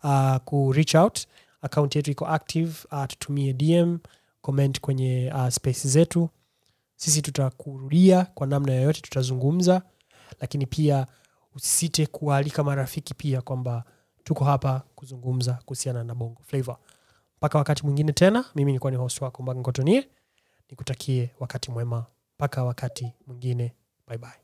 uh, ku reach out akaunti yetu iko active uh, tutumie dm comment kwenye uh, space zetu. Sisi tutakurudia kwa namna yoyote tutazungumza. Lakini pia usisite kuwaalika marafiki pia kwamba tuko hapa kuzungumza kuhusiana na bongo flavor mpaka wakati mwingine tena mimi nilikuwa ni host wako mbagankotonie nikutakie wakati mwema. Mpaka wakati mwingine. Bye bye